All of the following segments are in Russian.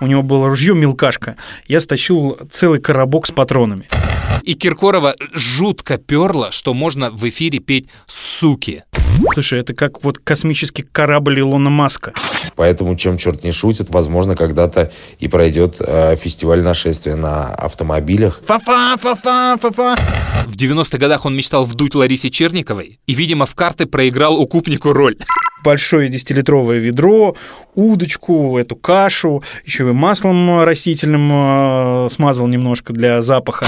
у него было ружье мелкашка, я стащил целый коробок с патронами. И Киркорова жутко перла, что можно в эфире петь «суки». Слушай, это как вот космический корабль Илона Маска. Поэтому, чем черт не шутит, возможно, когда-то и пройдет э, фестиваль нашествия на автомобилях. Фа-фа, фа-фа, фа-фа. В 90-х годах он мечтал вдуть Ларисе Черниковой и, видимо, в карты проиграл укупнику роль. Большое десятилитровое ведро, удочку, эту кашу, еще и маслом растительным э, смазал немножко для запаха.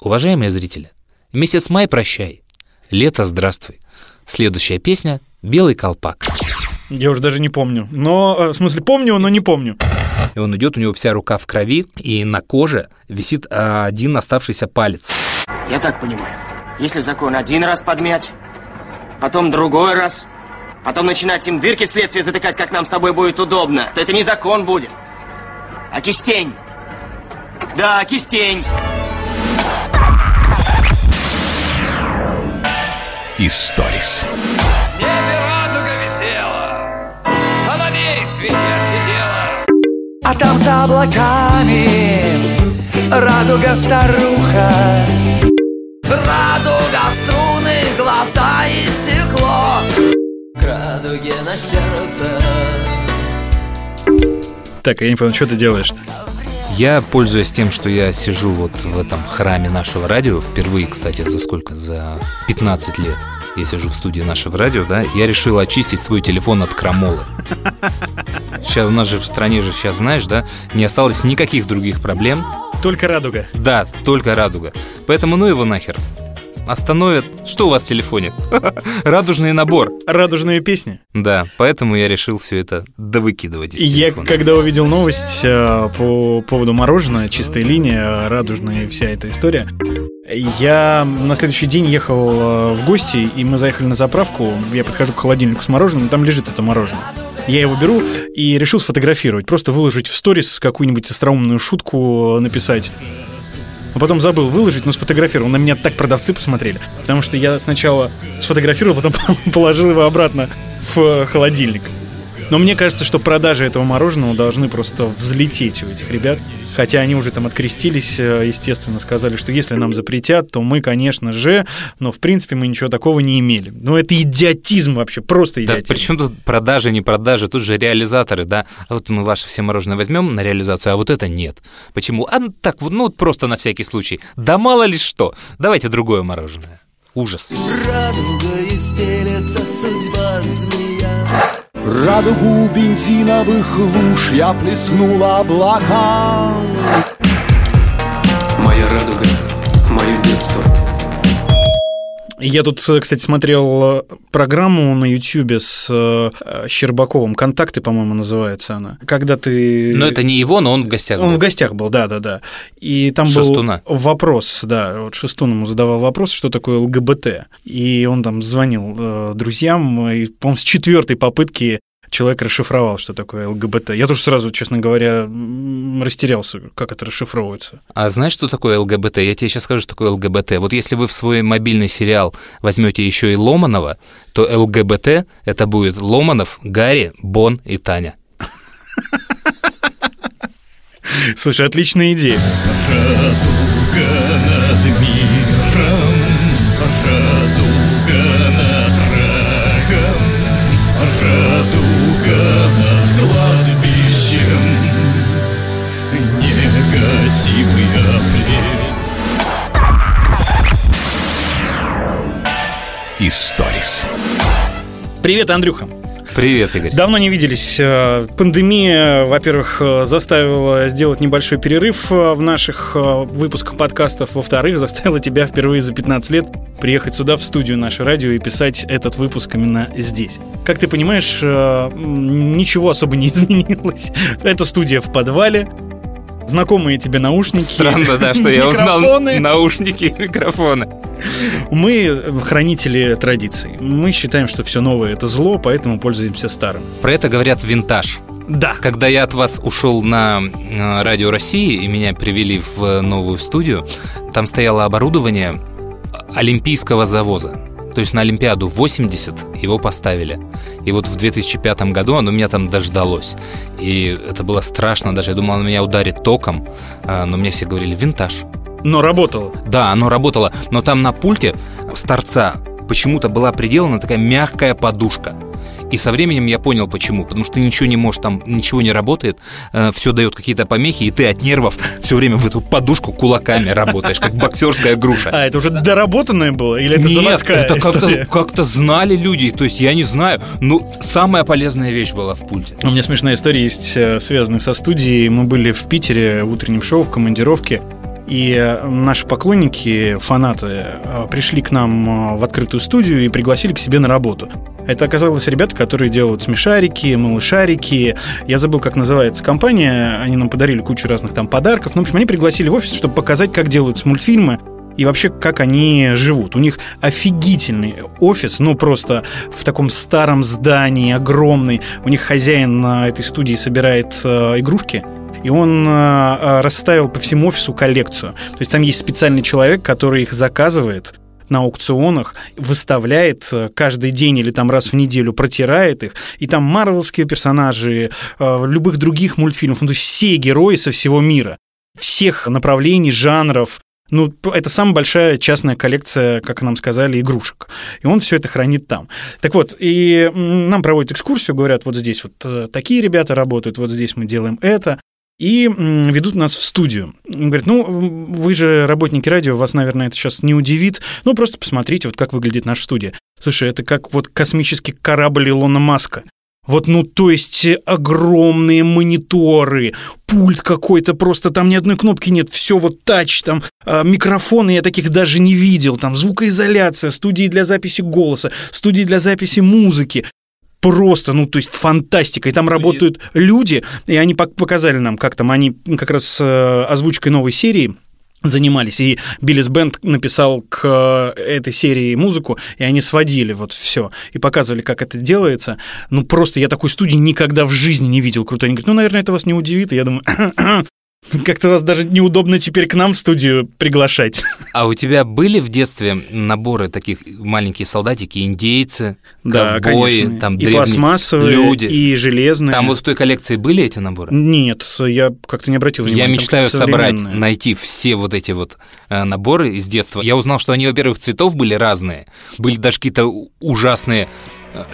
Уважаемые зрители, месяц май прощай, лето здравствуй. Следующая песня «Белый колпак». Я уже даже не помню. Но, э, в смысле, помню, но не помню. И он идет, у него вся рука в крови, и на коже висит а, один оставшийся палец. Я так понимаю, если закон один раз подмять, потом другой раз, потом начинать им дырки вследствие затыкать, как нам с тобой будет удобно, то это не закон будет, а кистень. Да, кистень. Историс. небе радуга висела, а на ней свинья сидела. А там за облаками радуга старуха Радуга струны, глаза и стекло К радуге на сердце Так, я не понял, что ты делаешь-то? Я, пользуясь тем, что я сижу вот в этом храме нашего радио, впервые, кстати, за сколько? За 15 лет я сижу в студии нашего радио, да, я решил очистить свой телефон от крамолы. Сейчас у нас же в стране же сейчас, знаешь, да, не осталось никаких других проблем. Только радуга. Да, только радуга. Поэтому ну его нахер. Остановят. Что у вас в телефоне? Радужный набор. Радужные песни. Да, поэтому я решил все это довыкидывать из я, телефона. когда увидел новость э, по поводу мороженого, чистая линия, радужная и вся эта история, я на следующий день ехал э, в гости, и мы заехали на заправку. Я подхожу к холодильнику с мороженым, там лежит это мороженое. Я его беру и решил сфотографировать, просто выложить в сторис какую-нибудь остроумную шутку написать. Но потом забыл выложить, но сфотографировал. На меня так продавцы посмотрели. Потому что я сначала сфотографировал, потом положил его обратно в холодильник. Но мне кажется, что продажи этого мороженого должны просто взлететь у этих ребят. Хотя они уже там открестились, э, естественно, сказали, что если нам запретят, то мы, конечно же, но в принципе мы ничего такого не имели. Но это идиотизм вообще, просто Да, идиотизм. причем тут продажи, не продажи, тут же реализаторы, да. А вот мы ваше все мороженое возьмем на реализацию, а вот это нет. Почему? А ну так вот, ну вот просто на всякий случай. Да мало ли что. Давайте другое мороженое. Ужас. Радуга и стелется судьба змея Радугу бензиновых луж я плеснула облакам. Моя радуга, мое детство. Я тут, э, кстати, смотрел э, программу на Ютьюбе с э, Щербаковым. «Контакты», по-моему, называется она. Когда ты... Но это не его, но он в гостях Он был. в гостях был, да, да, да. И там Шестуна. был вопрос, да, вот Шестун ему задавал вопрос, что такое ЛГБТ. И он там звонил друзьям, и, по-моему, с четвертой попытки человек расшифровал, что такое ЛГБТ. Я тоже сразу, честно говоря, растерялся, как это расшифровывается. А знаешь, что такое ЛГБТ? Я тебе сейчас скажу, что такое ЛГБТ. Вот если вы в свой мобильный сериал возьмете еще и Ломанова, то ЛГБТ это будет Ломанов, Гарри, Бон и Таня. Слушай, отличная идея. Историс. Привет, Андрюха. Привет, Игорь. Давно не виделись. Э, Пандемия, во-первых, э, заставила сделать небольшой перерыв э, в наших э, выпусках подкастов. Во-вторых, заставила тебя впервые за 15 лет приехать сюда, в студию наше радио, и писать этот выпуск именно здесь. Как ты понимаешь, э, ничего особо не изменилось. Это студия в подвале. Знакомые тебе наушники. Странно, да, что я узнал наушники и микрофоны. Мы хранители традиций. Мы считаем, что все новое это зло, поэтому пользуемся старым. Про это говорят винтаж. Да. Когда я от вас ушел на э, Радио России и меня привели в новую студию, там стояло оборудование олимпийского завоза. То есть на Олимпиаду 80 его поставили. И вот в 2005 году оно меня там дождалось. И это было страшно, даже я думал, оно меня ударит током, а, но мне все говорили «винтаж». Но работало. Да, оно работало, но там на пульте с торца почему-то была приделана такая мягкая подушка. И со временем я понял, почему. Потому что ты ничего не можешь, там ничего не работает, э, все дает какие-то помехи, и ты от нервов все время в эту подушку кулаками работаешь, как боксерская груша. А, это уже доработанное было? Или это Нет, заводская это как-то, как-то знали люди, то есть я не знаю. Ну, самая полезная вещь была в пульте. У меня смешная история есть, э, связанная со студией. Мы были в Питере в утреннем шоу в командировке. И э, наши поклонники, фанаты, пришли к нам в открытую студию и пригласили к себе на работу. Это оказалось ребята, которые делают смешарики, малышарики. Я забыл, как называется компания. Они нам подарили кучу разных там подарков. Ну, в общем, они пригласили в офис, чтобы показать, как делаются мультфильмы и вообще, как они живут. У них офигительный офис, ну, просто в таком старом здании, огромный. У них хозяин на этой студии собирает э, игрушки, и он э, э, расставил по всему офису коллекцию. То есть там есть специальный человек, который их заказывает на аукционах, выставляет э, каждый день или там раз в неделю, протирает их, и там марвелские персонажи, э, любых других мультфильмов, ну, то есть все герои со всего мира, всех направлений, жанров, ну, это самая большая частная коллекция, как нам сказали, игрушек. И он все это хранит там. Так вот, и нам проводят экскурсию, говорят, вот здесь вот э, такие ребята работают, вот здесь мы делаем это. И ведут нас в студию. Говорят, ну, вы же работники радио, вас, наверное, это сейчас не удивит. Ну, просто посмотрите, вот как выглядит наша студия. Слушай, это как вот космический корабль Илона Маска. Вот, ну, то есть э, огромные мониторы, пульт какой-то, просто там ни одной кнопки нет, все вот тач, там а, микрофоны я таких даже не видел, там звукоизоляция, студии для записи голоса, студии для записи музыки. Просто, ну, то есть фантастика. И там работают люди, и они пок- показали нам, как там они как раз э, озвучкой новой серии занимались, и Биллис Бенд написал к э, этой серии музыку, и они сводили вот все, и показывали, как это делается. Ну, просто я такой студии никогда в жизни не видел крутой. Они говорят, ну, наверное, это вас не удивит, и я думаю, как-то вас даже неудобно теперь к нам в студию приглашать. А у тебя были в детстве наборы таких маленькие солдатики, индейцы, Да, ковбои, конечно. там и древние пластмассовые, люди? и железные. Там вот в той коллекции были эти наборы? Нет, я как-то не обратил внимания. Я мечтаю собрать, найти все вот эти вот э, наборы из детства. Я узнал, что они, во-первых, цветов были разные. Были даже какие-то ужасные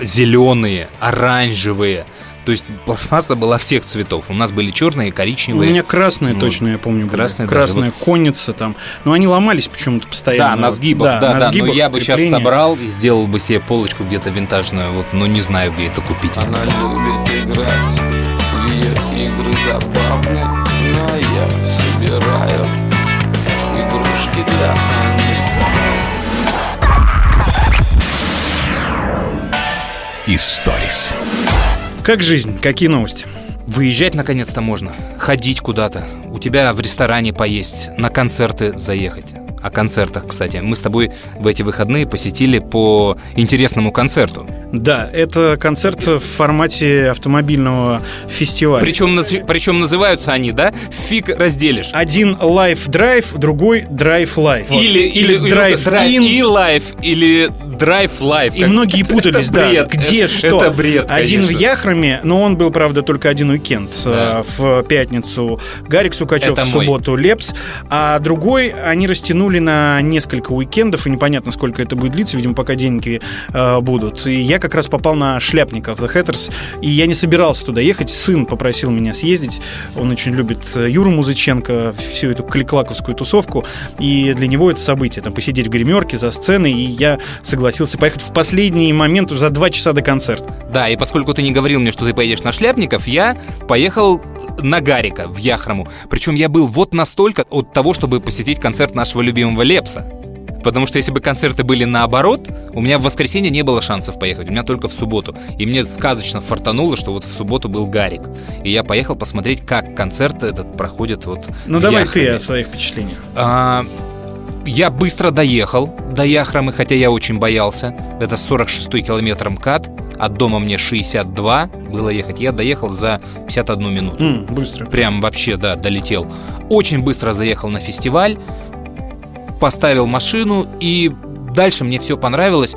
зеленые, оранжевые. То есть пластмасса была всех цветов. У нас были черные, У коричневые. меня красные Ну, точно, я помню. были. красные даже, Красная конница там. Но они ломались почему-то Да, постоянно. на сгибах, да, на да. Но сгибах я бы сейчас собрал и сделал бы себе полочку где-то винтажную, вот, но не знаю, где это купить. Она любит играть в ее игры забавные, но я собираю игрушки для. Историс. Как жизнь? Какие новости? Выезжать наконец-то можно, ходить куда-то, у тебя в ресторане поесть, на концерты заехать. О концертах, кстати. Мы с тобой в эти выходные посетили по интересному концерту. Да, это концерт в формате автомобильного фестиваля. Причем, причем называются они, да? Фиг разделишь. Один Live Drive, другой Drive Live. Или, или, Drive Drive-in. и Live, или Drive Live. И многие путались, это да, бред, где это- что. Это бред, Один в конечно. Яхроме, но он был, правда, только один уикенд. Да. Э, В пятницу Гарик Сукачев, Это в мой. субботу Лепс. А другой они растянули на несколько уикендов, и непонятно, сколько это будет длиться, видимо, пока деньги э, будут. И я как раз попал на шляпников The Hatters, и я не собирался туда ехать. Сын попросил меня съездить. Он очень любит э, Юру Музыченко, всю эту кликлаковскую тусовку. И для него это событие. Там посидеть в гримерке за сценой, и я согласился поехать в последний момент уже за два часа до концерта. Да, и поскольку ты не говорил мне, что ты поедешь на Шляпников, я поехал на Гарика в Яхрому. Причем я был вот настолько от того, чтобы посетить концерт нашего любимого Лепса. Потому что если бы концерты были наоборот, у меня в воскресенье не было шансов поехать, у меня только в субботу. И мне сказочно фартануло, что вот в субботу был Гарик. И я поехал посмотреть, как концерт этот проходит вот Ну давай ты Яхроме. о своих впечатлениях. А, я быстро доехал до Яхромы, хотя я очень боялся. Это 46-й километр МКАД. От дома мне 62 было ехать. Я доехал за 51 минуту. М, быстро. Прям вообще, да, долетел. Очень быстро заехал на фестиваль, поставил машину и дальше мне все понравилось,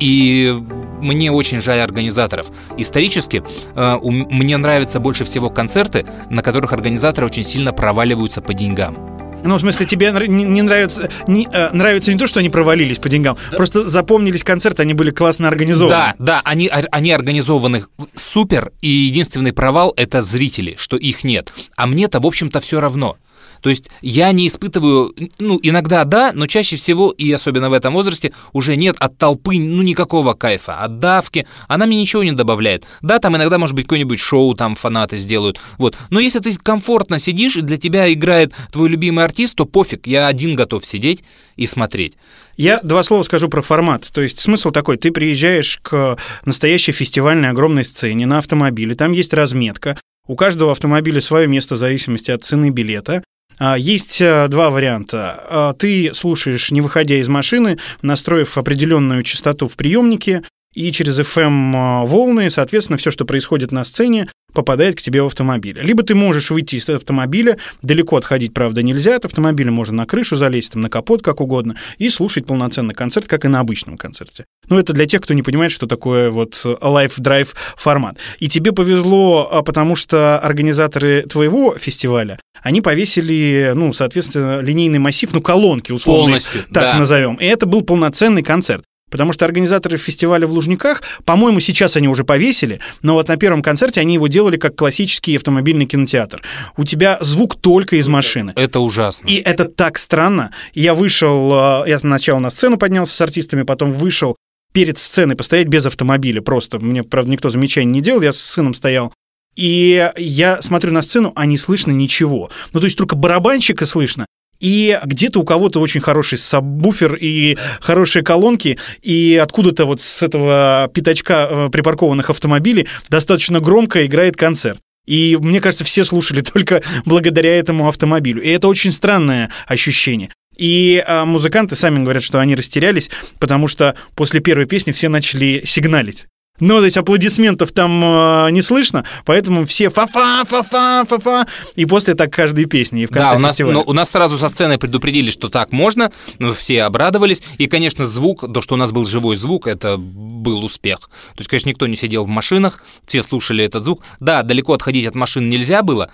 и мне очень жаль организаторов. Исторически э, у- мне нравятся больше всего концерты, на которых организаторы очень сильно проваливаются по деньгам. Ну, в смысле, тебе не, нравится, не, э, нравится не то, что они провалились по деньгам, просто запомнились концерты, они были классно организованы. Да, да, они, они организованы супер, и единственный провал — это зрители, что их нет. А мне-то, в общем-то, все равно. То есть я не испытываю, ну, иногда да, но чаще всего, и особенно в этом возрасте, уже нет от толпы, ну, никакого кайфа, от давки, она мне ничего не добавляет. Да, там иногда, может быть, какое-нибудь шоу там фанаты сделают, вот. Но если ты комфортно сидишь, и для тебя играет твой любимый артист, то пофиг, я один готов сидеть и смотреть. Я два слова скажу про формат. То есть смысл такой, ты приезжаешь к настоящей фестивальной огромной сцене на автомобиле, там есть разметка, у каждого автомобиля свое место в зависимости от цены билета. А, Есть а, два варианта. А, Ты слушаешь, не выходя из машины, настроив определенную частоту в приемнике, и через FM волны, соответственно, все, что происходит на сцене, попадает к тебе в автомобиль. Либо ты можешь выйти из автомобиля, далеко отходить, правда, нельзя, от автомобиля можно на крышу залезть, там, на капот, как угодно, и слушать полноценный концерт, как и на обычном концерте. Ну, это для тех, кто не понимает, что такое вот live-drive формат. И тебе повезло, а, потому что организаторы твоего фестиваля, они повесили, ну, соответственно, линейный массив, ну, колонки, условно, Полностью, так да. назовем. И это был полноценный концерт. Потому что организаторы фестиваля в Лужниках, по-моему, сейчас они уже повесили, но вот на первом концерте они его делали как классический автомобильный кинотеатр. У тебя звук только из машины. Это ужасно. И это так странно. Я вышел, э, я сначала на сцену поднялся с артистами, потом вышел перед сценой постоять без автомобиля просто. Мне, правда, никто замечаний не делал, я с сыном стоял. И я смотрю на сцену, а не слышно ничего. Ну, то есть только барабанщика слышно, и где-то у кого-то очень хороший сабвуфер и хорошие колонки, и откуда-то вот с этого пятачка э, припаркованных автомобилей достаточно громко играет концерт. И мне кажется, все слушали только благодаря этому автомобилю. И это очень странное ощущение. И а, музыканты сами говорят, что они растерялись, потому что после первой песни все начали сигналить. Ну, то есть аплодисментов там э, не слышно, поэтому все фа-фа, фа-фа, фа-фа, и после так каждой песни, и в конце Да, у нас, фестиваля. но у нас сразу со сцены предупредили, что так можно, ну, все обрадовались, и, конечно, звук, то, что у нас был живой звук, это был успех. То есть, конечно, никто не сидел в машинах, все слушали этот звук. Да, далеко отходить от машин нельзя было,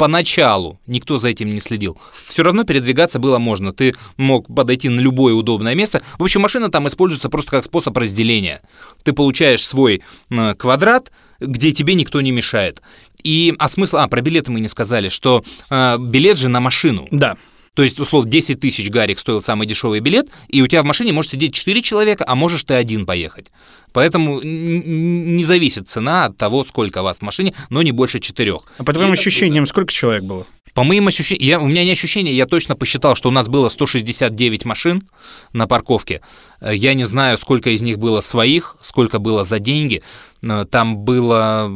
поначалу никто за этим не следил. Все равно передвигаться было можно. Ты мог подойти на любое удобное место. В общем, машина там используется просто как способ разделения. Ты получаешь свой э, квадрат, где тебе никто не мешает. И, а смысл, а, про билеты мы не сказали, что э, билет же на машину. Да. То есть, условно, 10 тысяч гарик стоил самый дешевый билет, и у тебя в машине может сидеть 4 человека, а можешь ты один поехать. Поэтому не зависит цена от того, сколько вас в машине, но не больше четырех. А по твоим ощущениям, сколько человек было? По моим ощущениям, я, у меня не ощущения, я точно посчитал, что у нас было 169 машин на парковке. Э, Я не знаю, сколько из них было своих, сколько было за деньги. Э, Там было...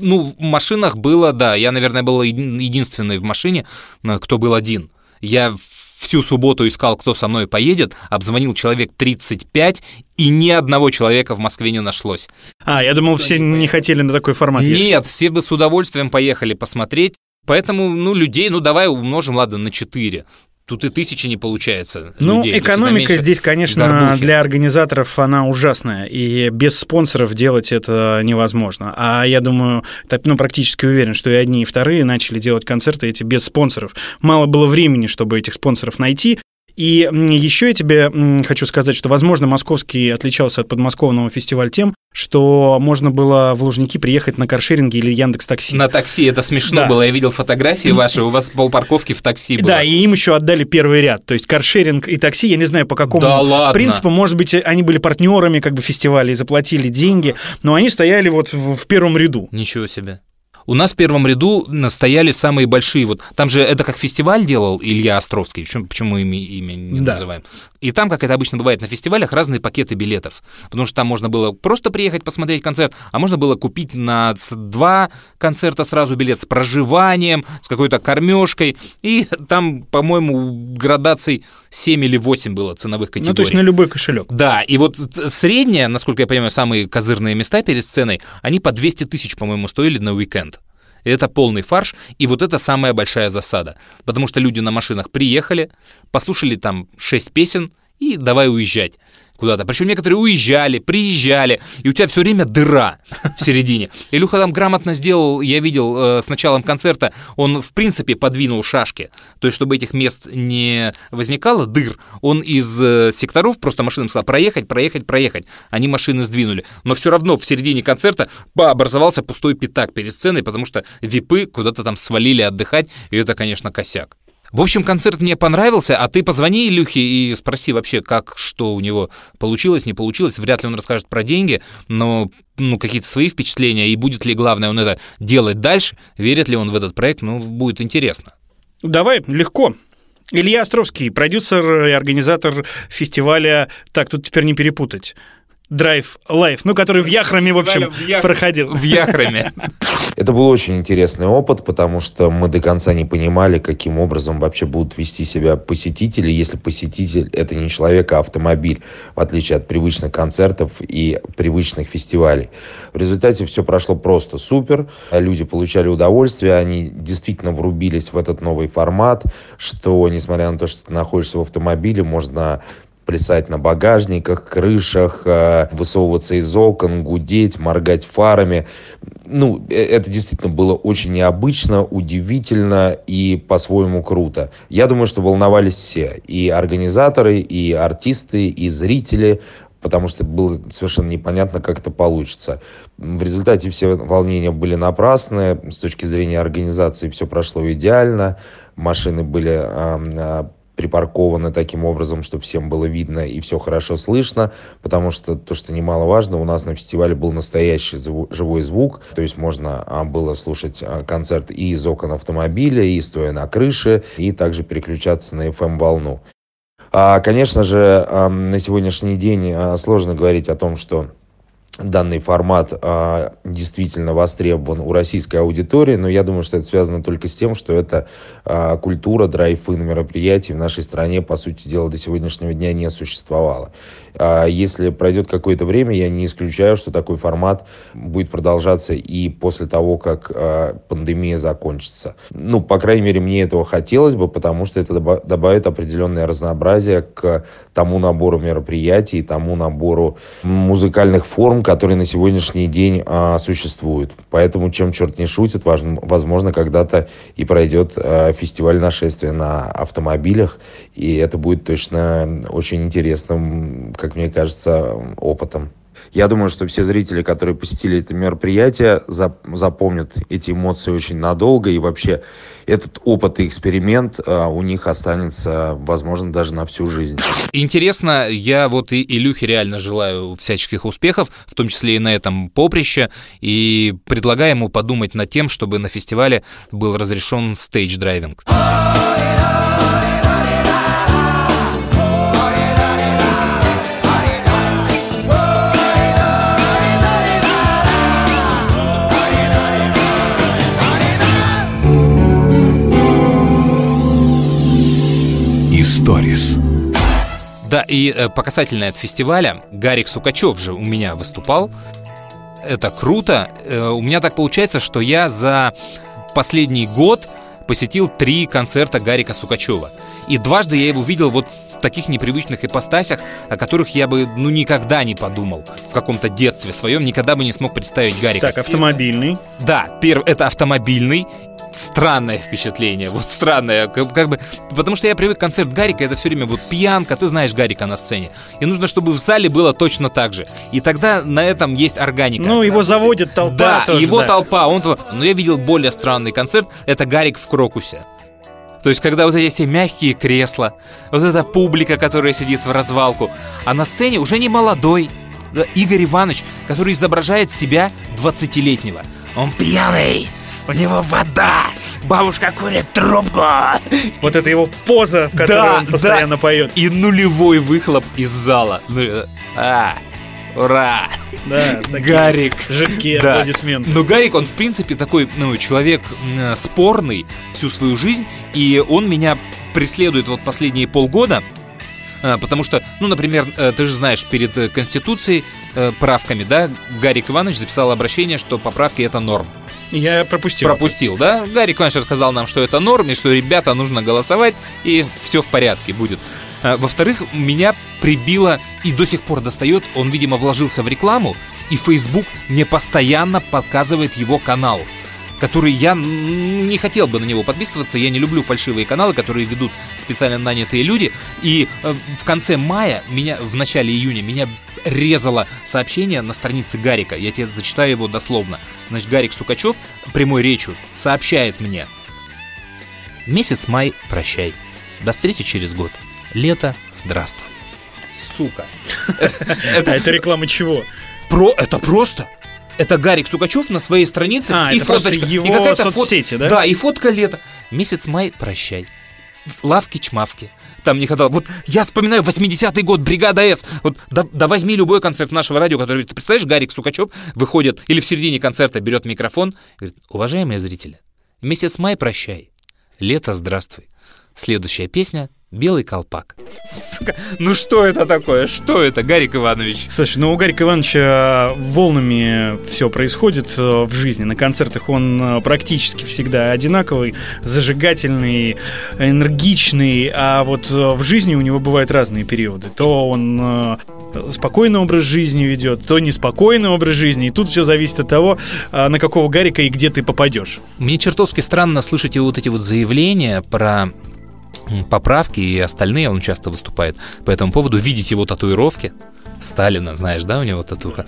Ну, в машинах было, да, я, наверное, был еди- единственный в машине, э, кто был один. Я всю субботу искал, кто со мной поедет, обзвонил человек 35, и ни одного человека в Москве не нашлось. А, я думал, все не хотели на такой формат. ехать. Нет, все бы с удовольствием поехали посмотреть. Поэтому, ну, людей, ну, давай умножим, ладно, на 4. Тут и тысячи не получается. Ну, людей, экономика здесь, конечно, горбухи. для организаторов она ужасная, и без спонсоров делать это невозможно. А я думаю, так, ну, практически уверен, что и одни, и вторые начали делать концерты эти без спонсоров. Мало было времени, чтобы этих спонсоров найти. И еще я тебе хочу сказать, что, возможно, московский отличался от подмосковного фестиваля тем, что можно было в Лужники приехать на каршеринге или Яндекс Такси. На такси это смешно Да. было. Я видел фотографии ваши, у вас полпарковки в такси было. Да, и им еще отдали первый ряд. То есть каршеринг и такси, я не знаю, по какому Да ладно? принципу, может быть, они были партнерами как бы фестиваля и заплатили деньги, но они стояли вот в первом ряду. Ничего себе. У нас в первом ряду стояли самые большие. Вот там же это как фестиваль делал Илья Островский. Почему, почему имя, имя не Да. называем? И там, как это обычно бывает на фестивалях, разные пакеты билетов. Потому что там можно было просто приехать посмотреть концерт, а можно было купить на два концерта сразу билет с проживанием, с какой-то кормежкой. И там, по-моему, градаций 7 или 8 было ценовых категорий. Ну, то есть на любой кошелек. Да, и вот средняя, насколько я понимаю, самые козырные места перед сценой, они по 200 тысяч, по-моему, стоили на уикенд. Это полный фарш, и вот это самая большая засада. Потому что люди на машинах приехали, послушали там 6 песен, и давай уезжать куда-то. Причем некоторые уезжали, приезжали, и у тебя все время дыра в середине. Илюха там грамотно сделал, я видел э, с началом концерта, он в принципе подвинул шашки. То есть, чтобы этих мест не возникало, дыр, он из э, секторов просто машинам сказал проехать, проехать, проехать. Они машины сдвинули. Но все равно в середине концерта ба, образовался пустой пятак перед сценой, потому что випы куда-то там свалили отдыхать, и это, конечно, косяк. В общем, концерт мне понравился, а ты позвони Илюхе и спроси вообще, как, что у него получилось, не получилось. Вряд ли он расскажет про деньги, но ну, какие-то свои впечатления, и будет ли, главное, он это делать дальше, верит ли он в этот проект, ну, будет интересно. Давай, легко. Илья Островский, продюсер и организатор фестиваля «Так, тут теперь не перепутать». Drive Live, ну, который в Яхроме, в общем, в Ях- проходил. В Яхроме. Это был очень интересный опыт, потому что мы до конца не понимали, каким образом вообще будут вести себя посетители, если посетитель это не человек, а автомобиль, в отличие от привычных концертов и привычных фестивалей. В результате все прошло просто супер, люди получали удовольствие, они действительно врубились в этот новый формат, что, несмотря на то, что ты находишься в автомобиле, можно плясать на багажниках, крышах, э, высовываться из окон, гудеть, моргать фарами. Ну, э, это действительно было очень необычно, удивительно и по-своему круто. Я думаю, что волновались все. И организаторы, и артисты, и зрители потому что было совершенно непонятно, как это получится. В результате все волнения были напрасны. С точки зрения организации все прошло идеально. Машины были припаркованы таким образом, чтобы всем было видно и все хорошо слышно, потому что то, что немаловажно, у нас на фестивале был настоящий живой звук, то есть можно а, было слушать а, концерт и из окон автомобиля, и стоя на крыше, и также переключаться на FM-волну. А, конечно же, на сегодняшний день сложно говорить о том, что данный формат а, действительно востребован у российской аудитории, но я думаю, что это связано только с тем, что это а, культура драйв-ин мероприятий в нашей стране, по сути дела, до сегодняшнего дня не существовала. А, если пройдет какое-то время, я не исключаю, что такой формат будет продолжаться и после того, как а, пандемия закончится. Ну, по крайней мере, мне этого хотелось бы, потому что это добавит определенное разнообразие к тому набору мероприятий, тому набору музыкальных форм, которые на сегодняшний день а, существуют. Поэтому, чем черт не шутит, важно, возможно, когда-то и пройдет а, фестиваль нашествия на автомобилях, и это будет точно очень интересным, как мне кажется, опытом. Я думаю, что все зрители, которые посетили это мероприятие, запомнят эти эмоции очень надолго. И вообще этот опыт и эксперимент а, у них останется, возможно, даже на всю жизнь. Интересно, я вот и Илюхе реально желаю всяческих успехов, в том числе и на этом поприще, и предлагаю ему подумать над тем, чтобы на фестивале был разрешен stage-diving. Stories. Да, и э, по касательно этого фестиваля, Гарик Сукачев же у меня выступал. Это круто. Э, у меня так получается, что я за последний год посетил три концерта Гарика Сукачева. И дважды я его видел вот в таких непривычных ипостасях, о которых я бы ну никогда не подумал в каком-то детстве своем, никогда бы не смог представить Гарика. Так, автомобильный. Да, первый это автомобильный, странное впечатление, вот странное, как, как бы, потому что я привык к концерт Гарика, это все время вот пьянка, ты знаешь Гарика на сцене, и нужно, чтобы в зале было точно так же, и тогда на этом есть органика. Ну, его заводит толпа Да, тоже, его да. толпа, он, но я видел более странный концерт, это Гарик в Крокусе. То есть, когда вот эти все мягкие кресла, вот эта публика, которая сидит в развалку, а на сцене уже не молодой, Игорь Иванович, который изображает себя 20-летнего. Он пьяный, у него вода, бабушка курит трубку. Вот это его поза, в которой Да, он постоянно да. поет. И нулевой выхлоп из зала. Ну, э, а, ура! Да, Гарик. Жидкие Да. аплодисменты. Но Гарик, он в принципе такой, ну, человек спорный всю свою жизнь, и он меня преследует вот последние полгода, а, Потому что, ну, например, э, ты же знаешь, перед Конституцией, э, правками, да, Гарик Иванович записал обращение, что поправки это норм. Я пропустил. Пропустил, да? Гарик Иванович рассказал нам, что это норм, и что, ребята, нужно голосовать, и все в порядке будет. А, Во-вторых, меня прибило и до сих пор достает, он, видимо, вложился в рекламу, и Facebook мне постоянно показывает его канал который я не хотел бы на него подписываться. Я не люблю фальшивые каналы, которые ведут специально нанятые люди. И э, в конце мая, меня, в начале июня, меня резало сообщение на странице Гарика. Я тебе зачитаю его дословно. Значит, Гарик Сукачев прямой речью сообщает мне. Месяц май, прощай. До встречи через год. Лето, здравствуй. Сука. А это реклама чего? Про, это просто. Это Гарик Сукачев на своей странице А, и это фоточка. его и какая-то фот- соцсети, да? Да, и фотка лета. Месяц май, прощай. Лавки-чмавки. Там не ходил. Вот я вспоминаю 80-й год, бригада С. Вот да, да возьми любой концерт нашего радио, который ты представляешь, Гарик Сукачев выходит или в середине концерта берет микрофон и говорит, уважаемые зрители, месяц май прощай, лето здравствуй. Следующая песня «Белый колпак». Сука, ну что это такое? Что это, Гарик Иванович? Слушай, ну у Гарика Ивановича волнами все происходит э, в жизни. На концертах он э, практически всегда одинаковый, зажигательный, энергичный, а вот э, в жизни у него бывают разные периоды. То он спокойный образ жизни ведет, то неспокойный образ жизни. И тут все зависит от того, на какого Гарика и где ты попадешь. Мне чертовски странно слышать вот эти вот заявления про поправки и остальные, он часто выступает по этому поводу, видеть его татуировки Сталина, знаешь, да, у него татуха?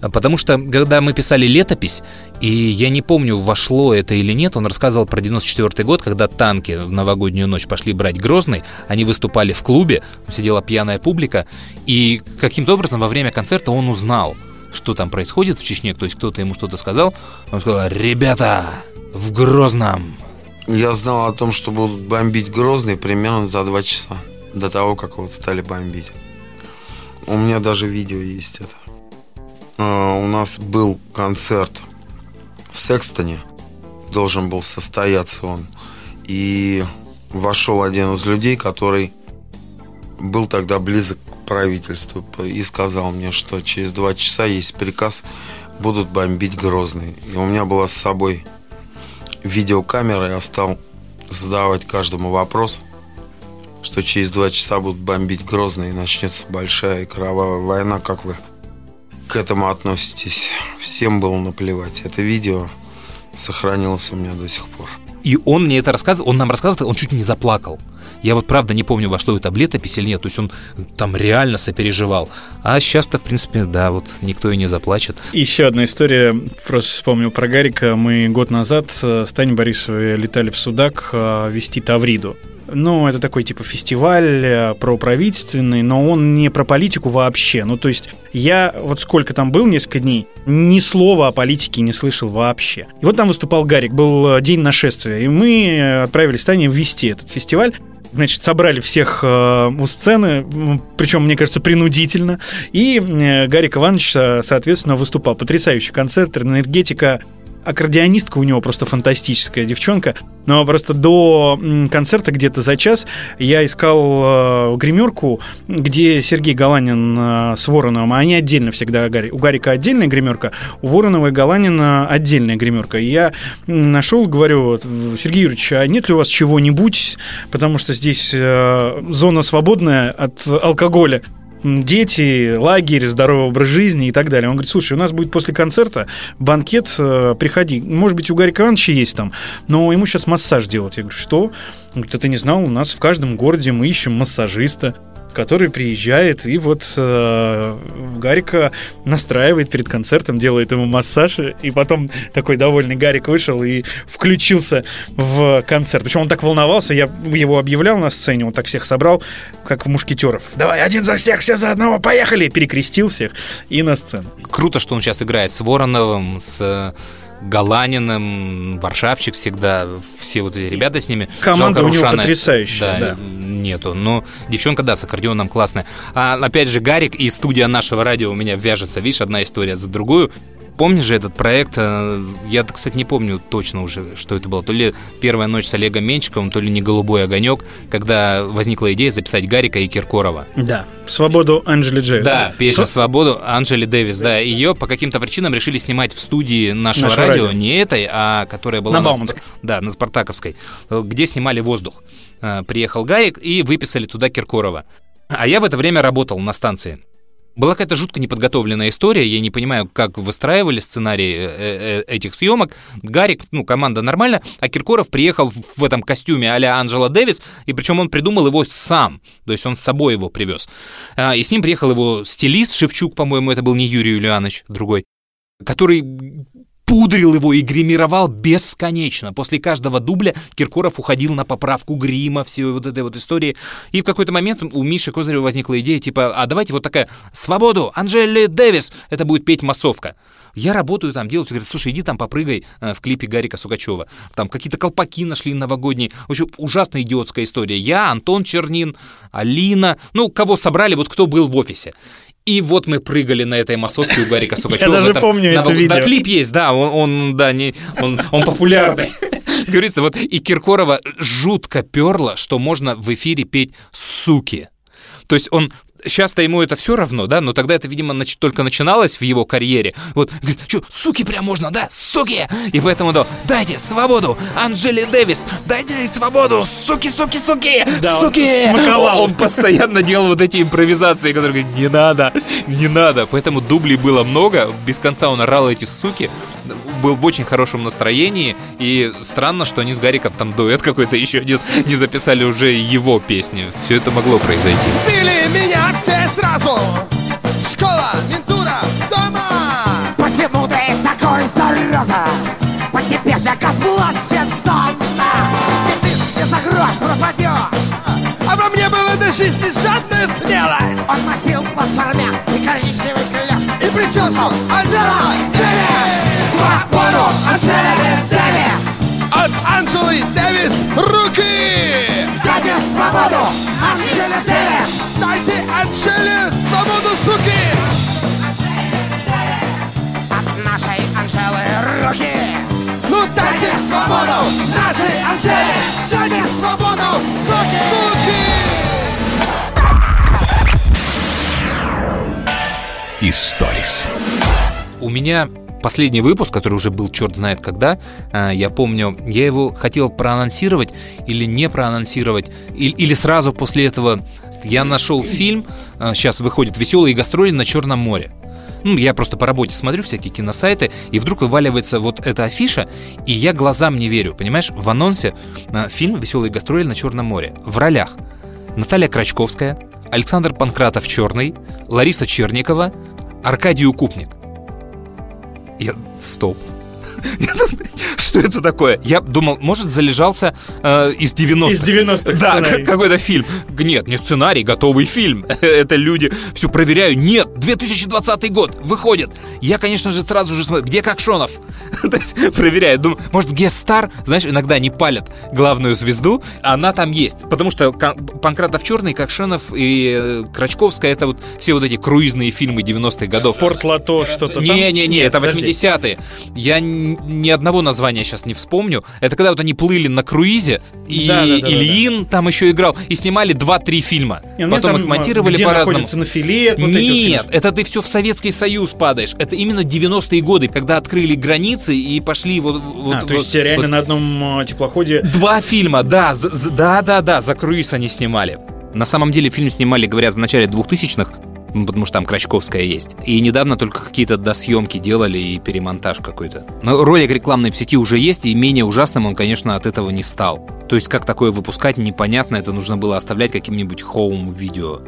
А Потому что, когда мы писали летопись, и я не помню, вошло это или нет, он рассказывал про 94 год, когда танки в новогоднюю ночь пошли брать Грозный, они выступали в клубе, сидела пьяная публика, и каким-то образом во время концерта он узнал, что там происходит в Чечне, то есть кто-то ему что-то сказал, он сказал, ребята, в Грозном Я знал о том, что будут бомбить Грозный примерно за два часа до того, как вот стали бомбить. У меня даже видео есть это. А, У нас был концерт в Секстоне. Должен был состояться он. И вошел один из людей, который был тогда близок к правительству и сказал мне, что через два часа есть приказ, будут бомбить Грозный. И у меня была с собой видеокамера, я стал задавать каждому вопрос, что через два часа будут бомбить Грозный и начнется большая и кровавая война. Как вы к этому относитесь? Всем было наплевать. Это видео сохранилось у меня до сих пор. И он мне это рассказывал, он нам рассказывал, он чуть не заплакал. Я вот правда не помню, во что это летопись или нет. То есть он там реально сопереживал. А сейчас-то, в принципе, да, вот никто и не заплачет. Еще одна история, просто вспомнил про Гарика. Мы год назад с Таней Борисовой летали в Судак э, вести Тавриду. Ну, это такой типа фестиваль э, проправительственный, но он не про политику вообще. Ну, то есть я вот сколько там был, несколько дней, ни слова о политике не слышал вообще. И вот там выступал Гарик, был э, день нашествия, и мы э, отправились с Таней вести этот фестиваль. Значит, собрали всех э, у сцены, причем, мне кажется, принудительно. И э, Гарик Иванович, соответственно, выступал. Потрясающий концерт, энергетика. Аккордеонистка у него просто фантастическая девчонка. Но просто до концерта где-то за час я искал э, гримерку, где Сергей Галанин э, с Вороновым, а они отдельно всегда. У Гарика отдельная гримерка, у Воронова и Галанина отдельная гримерка. И я нашел, говорю, Сергей Юрьевич, а нет ли у вас чего-нибудь, потому что здесь э, зона свободная от алкоголя дети, лагерь, здоровый образ жизни и так далее. Он говорит, слушай, у нас будет после концерта банкет, э, приходи. Может быть, у Гарика Ивановича есть там, но ему сейчас массаж делать. Я говорю, что? Он говорит, а ты не знал, у нас в каждом городе мы ищем массажиста который приезжает и вот э, Гарика настраивает перед концертом, делает ему массаж, и потом такой довольный Гарик вышел и включился в концерт. Причем он так волновался, я его объявлял на сцене, он так всех собрал, как в мушкетеров. Давай, один за всех, все за одного, поехали! Перекрестил всех и на сцену. Круто, что он сейчас играет с Вороновым, с э, Галаниным, Варшавчик всегда, все вот эти ребята с ними. Команда Жалко, у него Рушана, потрясающая, да. Нету, но девчонка, да, с аккордеоном классная. А опять же, Гарик и студия нашего радио у меня вяжется, видишь, одна история за другую. Помнишь же этот проект? э, Я, кстати, не помню точно уже, что это было. То ли «Первая ночь» с Олегом Меньшиковым, то ли «Не голубой огонек», когда возникла идея записать Гарика и Киркорова. Да. «Свободу» Анджели Джей. Да, песня «Свободу» Анжели Дэвис, да. Ее по каким-то причинам решили снимать в студии нашего Нашего радио, радио. не этой, а которая была На Бауманской. Да, на Спартаковской, э, где снимали «Воздух». Э, Приехал Гарик и выписали туда Киркорова. А я в это время работал на станции. Была какая-то жутко неподготовленная история, я не понимаю, как выстраивали сценарии э, э, этих съемок. Гарик, ну, команда нормально, а Киркоров приехал в- в этом костюме а-ля Анджела Дэвис, и причем он придумал его сам, то есть он с собой его привез. А, И с ним приехал его стилист Шевчук, по-моему, это был не Юрий Юлианович, другой, который пудрил его и гримировал бесконечно. После каждого дубля Киркоров уходил на поправку грима, всей вот этой вот истории. И в какой-то момент у Миши Козырева возникла идея, типа, а давайте вот такая «Свободу! Анжели Дэвис!» Это будет петь массовка. Я работаю там, делаю, говорят, слушай, иди там попрыгай э, в клипе Гарика Сукачева. Там какие-то колпаки нашли новогодние. В общем, ужасно идиотская история. Я, Антон Чернин, Алина, ну, кого собрали, вот кто был в офисе. И вот мы прыгали на этой массовке у Гарика Сукачева. даже Это помню это видео. Да, клип есть, да, он, он, да, не, он, он популярный. Говорится, вот и Киркорова жутко перло, что можно в эфире петь «суки». То есть он Сейчас-то ему это все равно, да, но тогда это, видимо, нач- только начиналось в его карьере. Вот, говорит, что, суки прям можно, да, суки! И поэтому, да, дайте свободу, Анжели Дэвис, дайте ей свободу, суки, суки, суки, Да, он суки! смаковал. Он постоянно делал вот эти импровизации, которые говорит, не надо, не надо. Поэтому дублей было много, без конца он орал эти суки, был в очень хорошем настроении, и странно, что они с Гариком там дуэт какой-то еще один не записали уже его песни. Все это могло произойти. Били меня все сразу. Школа, ментура, дома. Почему ты такой зараза? По тебе же как плачет зона И ты мне за грош пропадешь А во мне была до жизни жадная смелость. Он носил в платформе и коричневый клеш И прическу Анжела Дэвис Свободу, Анжела Дэвис От Анжелы Дэвис руки! Дайте свободу, Анжела Дэвис Дайте Анжеле свободу, суки! От нашей Анжелы руки. Ну дайте свободу нашей Анжеле. Дайте свободу, суки. Историс. У меня последний выпуск, который уже был черт знает когда, а, я помню, я его хотел проанонсировать или не проанонсировать, и- или сразу после этого я нашел фильм, сейчас выходит «Веселые гастроли на Черном море». Ну, я просто по работе смотрю всякие киносайты, и вдруг вываливается вот эта афиша, и я глазам не верю, понимаешь? В анонсе а, фильм «Веселые гастроли на Черном море». В ролях Наталья Крачковская, Александр Панкратов Черный, Лариса Черникова, Аркадий Укупник. Стоп. Я думаю, что это такое? Я думал, может, залежался э, из 90-х. Из 90-х Да, сценарий. как- какой-то фильм. Нет, не сценарий, готовый фильм. Это люди все проверяю. Нет, 2020 год, выходит. Я, конечно же, сразу же смотрю, где Кокшонов? То есть проверяю. Думаю, может, Гестар? Знаешь, иногда они палят главную звезду, а она там есть. Потому что Кон- Панкратов Черный, Кокшонов и э, Крачковская, это вот все вот эти круизные фильмы 90-х годов. Спортлото, что-то там? Не-не-не, это подожди. 80-е. Я ни одного названия сейчас не вспомню. Это когда вот они плыли на круизе, и Да, да, да, да, Ильин там еще играл, и снимали 2-3 фильма. Не, ну, Потом там, их монтировали где по-разному. на филе, вот вот Нет, это ты все в Советский Союз падаешь. Это именно 90-е годы, когда открыли границы и пошли вот... вот А, то вот- есть реально вот- на одном э, теплоходе Два фильма, да, з- з- да, да, да, за круиз они снимали. На самом деле фильм снимали, говорят, в начале 2000-х, ну, потому что там Крачковская есть. И недавно только какие-то досъемки делали и перемонтаж какой-то. Но ролик рекламный в сети уже есть, и менее ужасным он, конечно, от этого не стал. То есть как такое выпускать, непонятно, это нужно было оставлять каким-нибудь хоум-видео.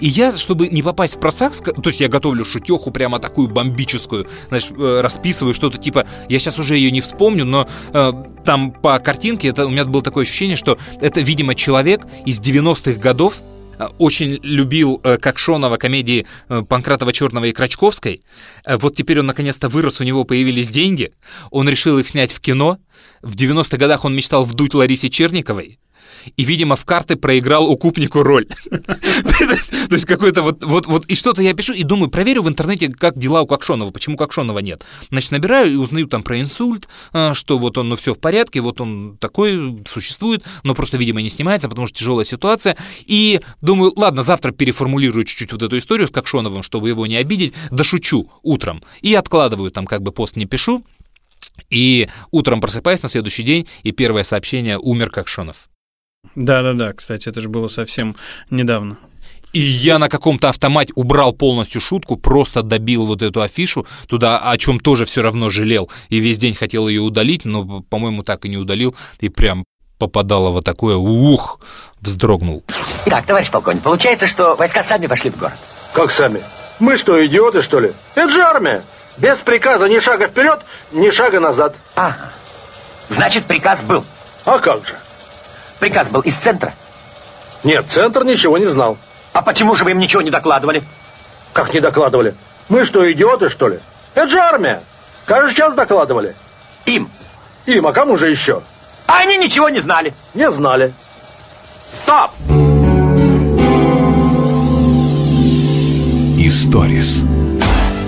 И я, чтобы не попасть в просак, то есть я готовлю шутеху прямо такую бомбическую, знаешь, э, расписываю что-то типа, я сейчас уже ее не вспомню, но э, там по картинке это, у меня было такое ощущение, что это, видимо, человек из 90-х годов, очень любил э, Кокшонова комедии э, Панкратова Черного и Крачковской. Э, Вот теперь он наконец-то вырос, у него появились деньги. Он решил их снять в кино. В 90-х годах он мечтал вдуть Ларисе Черниковой. И, видимо, в карты проиграл укупнику роль. То есть какой-то вот, вот, вот, и что-то я пишу, и думаю, проверю в интернете, как дела у Кокшонова, почему Кокшонова нет. Значит, набираю и узнаю там про инсульт, а, что вот он, ну, все в порядке, вот он такой существует, но просто, видимо, не снимается, потому что тяжелая ситуация. И думаю, ладно, завтра переформулирую чуть-чуть вот эту историю с Кокшоновым, чтобы его не обидеть, дошучу утром. И откладываю там, как бы пост не пишу, и утром просыпаюсь на следующий день, и первое сообщение «Умер Кокшонов». Да-да-да, кстати, это же было совсем недавно. И я на каком-то автомате убрал полностью шутку, просто добил вот эту афишу туда, о чем тоже все равно жалел. И весь день хотел ее удалить, но, по-моему, так и не удалил. И прям попадало вот такое, ух, вздрогнул. Итак, товарищ полковник, получается, что войска сами пошли в город? Как сами? Мы что, идиоты, что ли? Это же армия. Без приказа ни шага вперед, ни шага назад. Ага. Значит, приказ был. А как же? Приказ был из центра? Нет, центр ничего не знал. А почему же вы им ничего не докладывали? Как не докладывали? Мы что, идиоты, что ли? Это же армия. Каждый час докладывали. Им? Им, а кому же еще? А они ничего не знали. Не знали. Стоп! Историс.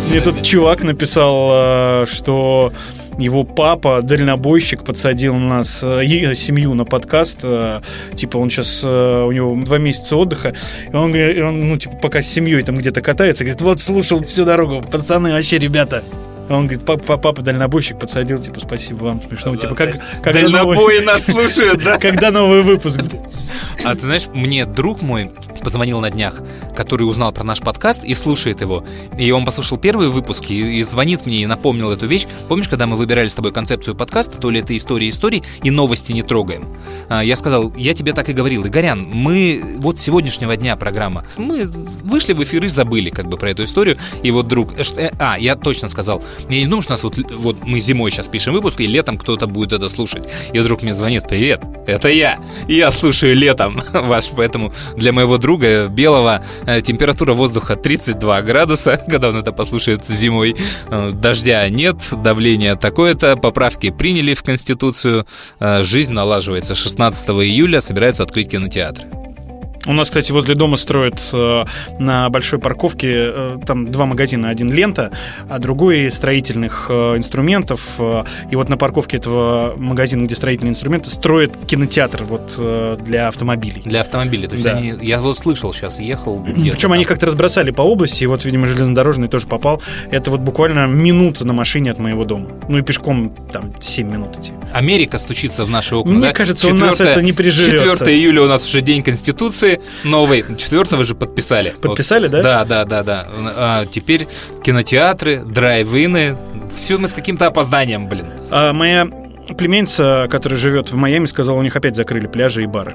Мне тут чувак написал, э, что его папа, дальнобойщик, подсадил нас, э, е- семью на подкаст. э, Типа он сейчас, у него два месяца отдыха. И он, говорит- и он, ну, типа, пока с семьей там где-то катается, говорит, вот слушал всю дорогу, пацаны, вообще, ребята. Он говорит, папа, папа дальнобойщик подсадил, типа, спасибо вам, смешно. Типа, как, когда Дальнобои новый- нас слушают, да? Когда новый выпуск? А ты знаешь, мне друг мой позвонил на днях, который узнал про наш подкаст и слушает его. И он послушал первые выпуски и, и звонит мне и напомнил эту вещь. Помнишь, когда мы выбирали с тобой концепцию подкаста, то ли это история историй и новости не трогаем? А, Я сказал, я тебе так и говорил, Игорян, мы вот сегодняшнего дня программа, мы вышли в эфир и забыли как бы про эту историю. И вот друг, э, э, а, я точно сказал, я не думаю, что нас вот, вот мы зимой сейчас пишем выпуск, и летом кто-то будет это слушать. И вдруг мне звонит, привет, это я. Я слушаю летом ваш, поэтому для моего друга белого э, температура воздуха 32 градуса, когда он это послушает зимой. Э, Дождя нет, давление такое-то, поправки приняли в Конституцию, э, жизнь налаживается. 16 июля собираются открыть кинотеатры. У нас, кстати, возле дома строят э, на большой парковке э, там два магазина. Один лента, а другой строительных э, инструментов. И вот на парковке этого магазина, где строительные инструменты, строят кинотеатр вот для автомобилей. Для автомобилей. То есть Да. они, я вот слышал сейчас, ехал. Причем они как-то разбросали по области, и вот, видимо, железнодорожный тоже попал. Это вот буквально минута на машине от моего дома. Ну и пешком там 7 минут идти. Америка стучится в наши окна. Мне да? кажется, у нас это не приживется. 4 июля у нас уже День Конституции новый. 4 же подписали. Подписали, Вот. да? Да, да, да, да. А теперь кинотеатры, драйв-ины. Все мы с каким-то опозданием, блин. А моя племянница, которая живет в Майами, сказала, у них опять закрыли пляжи и бары.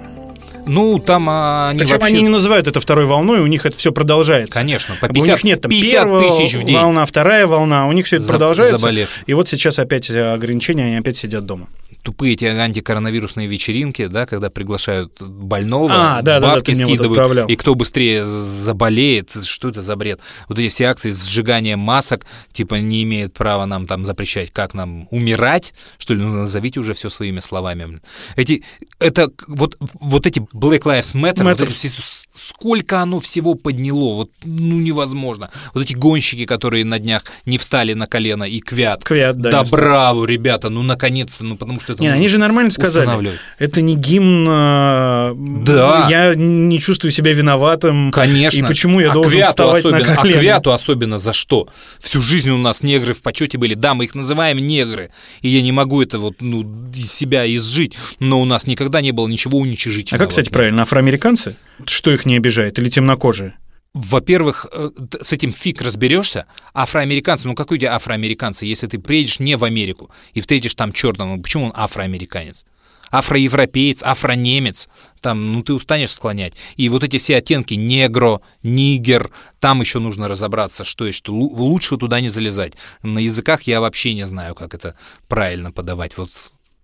Ну, там а, они Причем вообще... они не называют это второй волной, у них это все продолжается. Конечно, по Как бы 50, у них нет там 50 первая тысяч в день. волна, вторая волна, у них все это За- продолжается. заболевших. И вот сейчас опять э, ограничения, они опять сидят дома. Тупые эти антикоронавирусные вечеринки, да, когда приглашают больного, А, да, да, да, бабки мне вот скидывают, отправлял. и кто быстрее заболеет, что это за бред? Вот эти все акции с сжиганием масок, типа, не имеет права нам там запрещать, как нам умирать, что ли, ну, назовите уже все своими словами. Эти, это, вот, вот эти Black Lives Matter, вот Matter. все- с- сколько оно всего подняло, вот, ну, невозможно. Вот эти гонщики, которые на днях не встали на колено и квят. Квят, да, Да браво, ребята, ну, наконец-то, ну, потому что это Не, они же нормально сказали. Это не гимн. э, Да. Я не чувствую себя виноватым. Конечно. И почему я А должен вставать особенно, на колено? А Квяту особенно за что? Всю жизнь у нас негры в почете были. Да, мы их называем негры. И я не могу это вот, ну, из себя изжить. Но у нас никогда не было ничего А уничижительного. как, кстати, правильно, афроамериканцы? Что их не обижает? Или темнокожие? Во-первых, э, с этим фиг разберешься. Афроамериканцы, ну какой у тебя афроамериканцы, если ты приедешь не в Америку и встретишь там черного, почему он афроамериканец? Афроевропеец, афронемец, там, ну ты устанешь склонять. И вот эти все оттенки негро, нигер, там еще нужно разобраться, что и что. Лу- Лучше туда не залезать. На языках я вообще не знаю, как это правильно подавать. Вот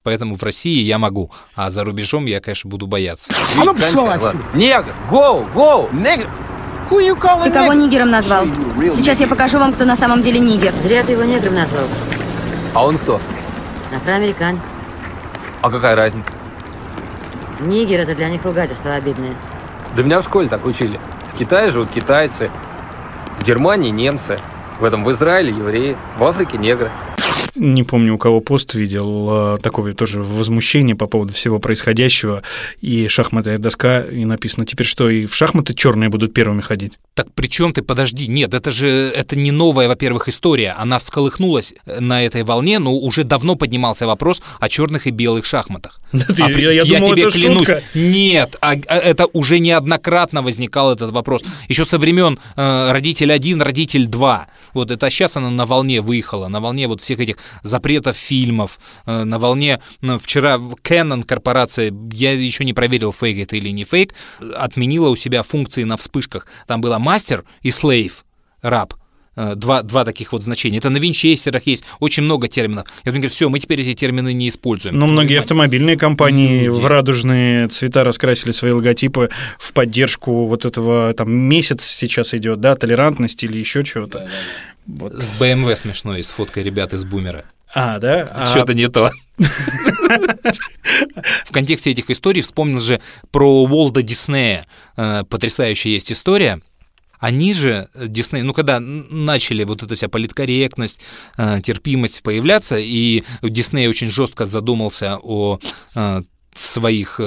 Поэтому в России я могу, а за рубежом я, конечно, буду бояться. А ну пошел отсюда. Негр, гоу, гоу, негр. Ты кого нигером назвал? Сейчас я покажу вам, кто на самом деле нигер. Зря ты его негром назвал. А он кто? Афроамериканец. А какая разница? Нигер это для них ругательство обидное. Да меня в школе так учили. В Китае живут китайцы, в Германии немцы, в этом в Израиле евреи, в Африке негры. Не помню, у кого пост видел, э, такое тоже возмущение по поводу всего происходящего, и шахматная доска, и написано теперь что, и в шахматы черные будут первыми ходить. Так при чем ты, подожди, нет, это же, это не новая, во-первых, история, она всколыхнулась на этой волне, но уже давно поднимался вопрос о черных и белых шахматах. А при- я- я думал, тебе это клянусь, шутка. нет, а- а это уже неоднократно возникал этот вопрос. Еще со времен э, родитель 1, родитель 2. Вот это сейчас она на волне выехала, на волне вот всех этих запретов фильмов, э, на волне ну, вчера Canon корпорация, я еще не проверил, фейк это или не фейк, отменила у себя функции на вспышках. Там было мастер и слейв, раб. Э, Два, два таких вот значения. Это на винчестерах есть очень много терминов. Я говорю, все, мы теперь эти термины не используем. Но многие автомобильные компании Люди. в радужные цвета раскрасили свои логотипы в поддержку вот этого, там, месяц сейчас идет, да, толерантности или еще чего-то. Вот. С BMW смешной, с фоткой ребят из бумера. А, да? А- Что-то не то. В контексте этих историй вспомнил же про Уолда Диснея. Э, Потрясающая есть история. Они же, э, Дисней, ну, когда начали вот эта вся политкорректность, э, терпимость появляться, и Дисней очень жестко задумался о своих...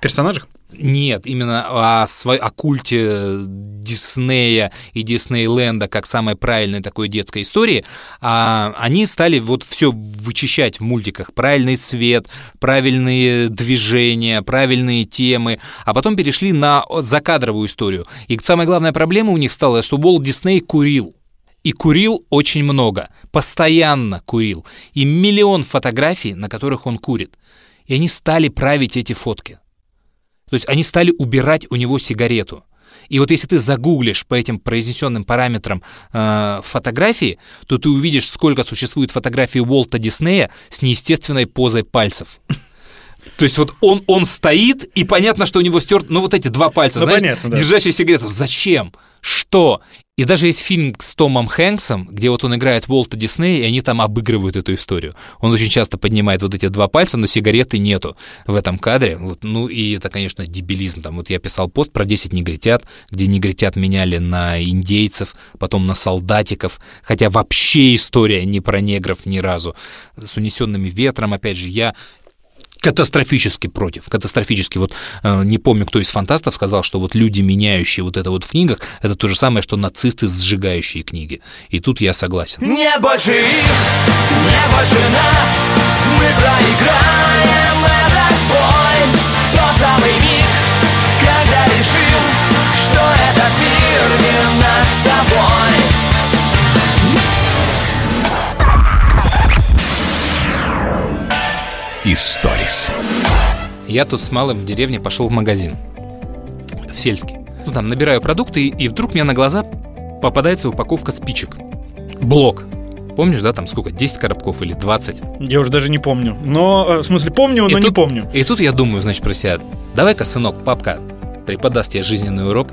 Персонажах? Нет, именно о, свой, о культе Диснея и Диснейленда как самой правильной такой детской истории, а они стали вот все вычищать в мультиках. Правильный цвет, правильные движения, правильные темы, а потом перешли на закадровую историю. И самая главная проблема у них стала, что Уолт Дисней курил. И курил очень много, постоянно курил. И миллион фотографий, на которых он курит. И они стали править эти фотки. То есть они стали убирать у него сигарету. И вот если ты загуглишь по этим произнесенным параметрам э, фотографии, то ты увидишь, сколько существует фотографий Уолта Диснея с неестественной позой пальцев. То есть вот он, он стоит, и понятно, что у него стерт, ну вот эти два пальца, Ну, знаешь, понятно, да. держащие сигарету. Зачем? Что? И даже есть фильм с Томом Хэнксом, где вот он играет Уолта Диснея, и они там обыгрывают эту историю. Он очень часто поднимает вот эти два пальца, но сигареты нету в этом кадре. Вот, ну и это, конечно, дебилизм. Там вот я писал пост про 10 негритят, где негритят меняли на индейцев, потом на солдатиков, хотя вообще история не про негров ни разу. С унесенными ветром, опять же, я катастрофически против, катастрофически. Вот э, не помню, кто из фантастов сказал, что вот люди, меняющие вот это вот в книгах, это то же самое, что нацисты, сжигающие книги. И тут я согласен. Нет больше их, нет больше нас Мы проиграем этот бой В тот самый миг, когда решим Что этот мир не наш с тобой Историс. Я тут с малым в деревне пошел в магазин, в сельский. Ну, там набираю продукты, и, и вдруг мне на глаза попадается упаковка спичек. Блок. Помнишь, да, там сколько, 10 коробков или 20? Я уже даже не помню. Но, э, в смысле, помню, но И не тут- помню. И тут я думаю, значит, про себя, давай-ка, сынок, папка преподаст тебе жизненный урок,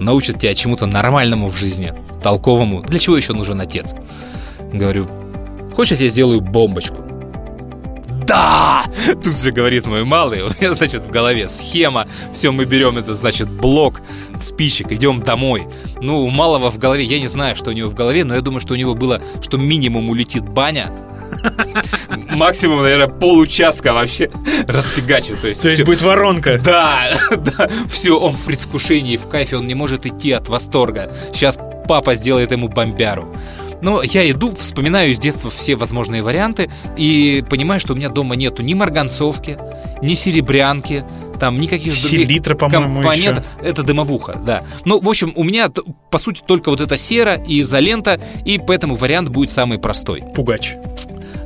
научит тебя чему-то нормальному в жизни, толковому. Для чего еще нужен отец? Говорю, хочешь, я сделаю бомбочку? Да! Тут же говорит мой малый, у меня, значит, в голове схема, все, мы берем это, значит, блок спичек, идем домой. Ну, у малого в голове, я не знаю, что у него в голове, но я думаю, что у него было, что минимум улетит баня, максимум, наверное, получастка вообще расфигачит. То есть, То есть будет воронка. Да, да, все, он в предвкушении, в кайфе, он не может идти от восторга. Сейчас папа сделает ему бомбяру. Но я иду, вспоминаю из детства все возможные варианты и понимаю, что у меня дома нету ни марганцовки, ни серебрянки, там никаких других Селитра, по-моему, компонентов. Это дымовуха, да. Ну, в общем, у меня, по сути, только вот эта сера и изолента, и поэтому вариант будет самый простой. Пугач.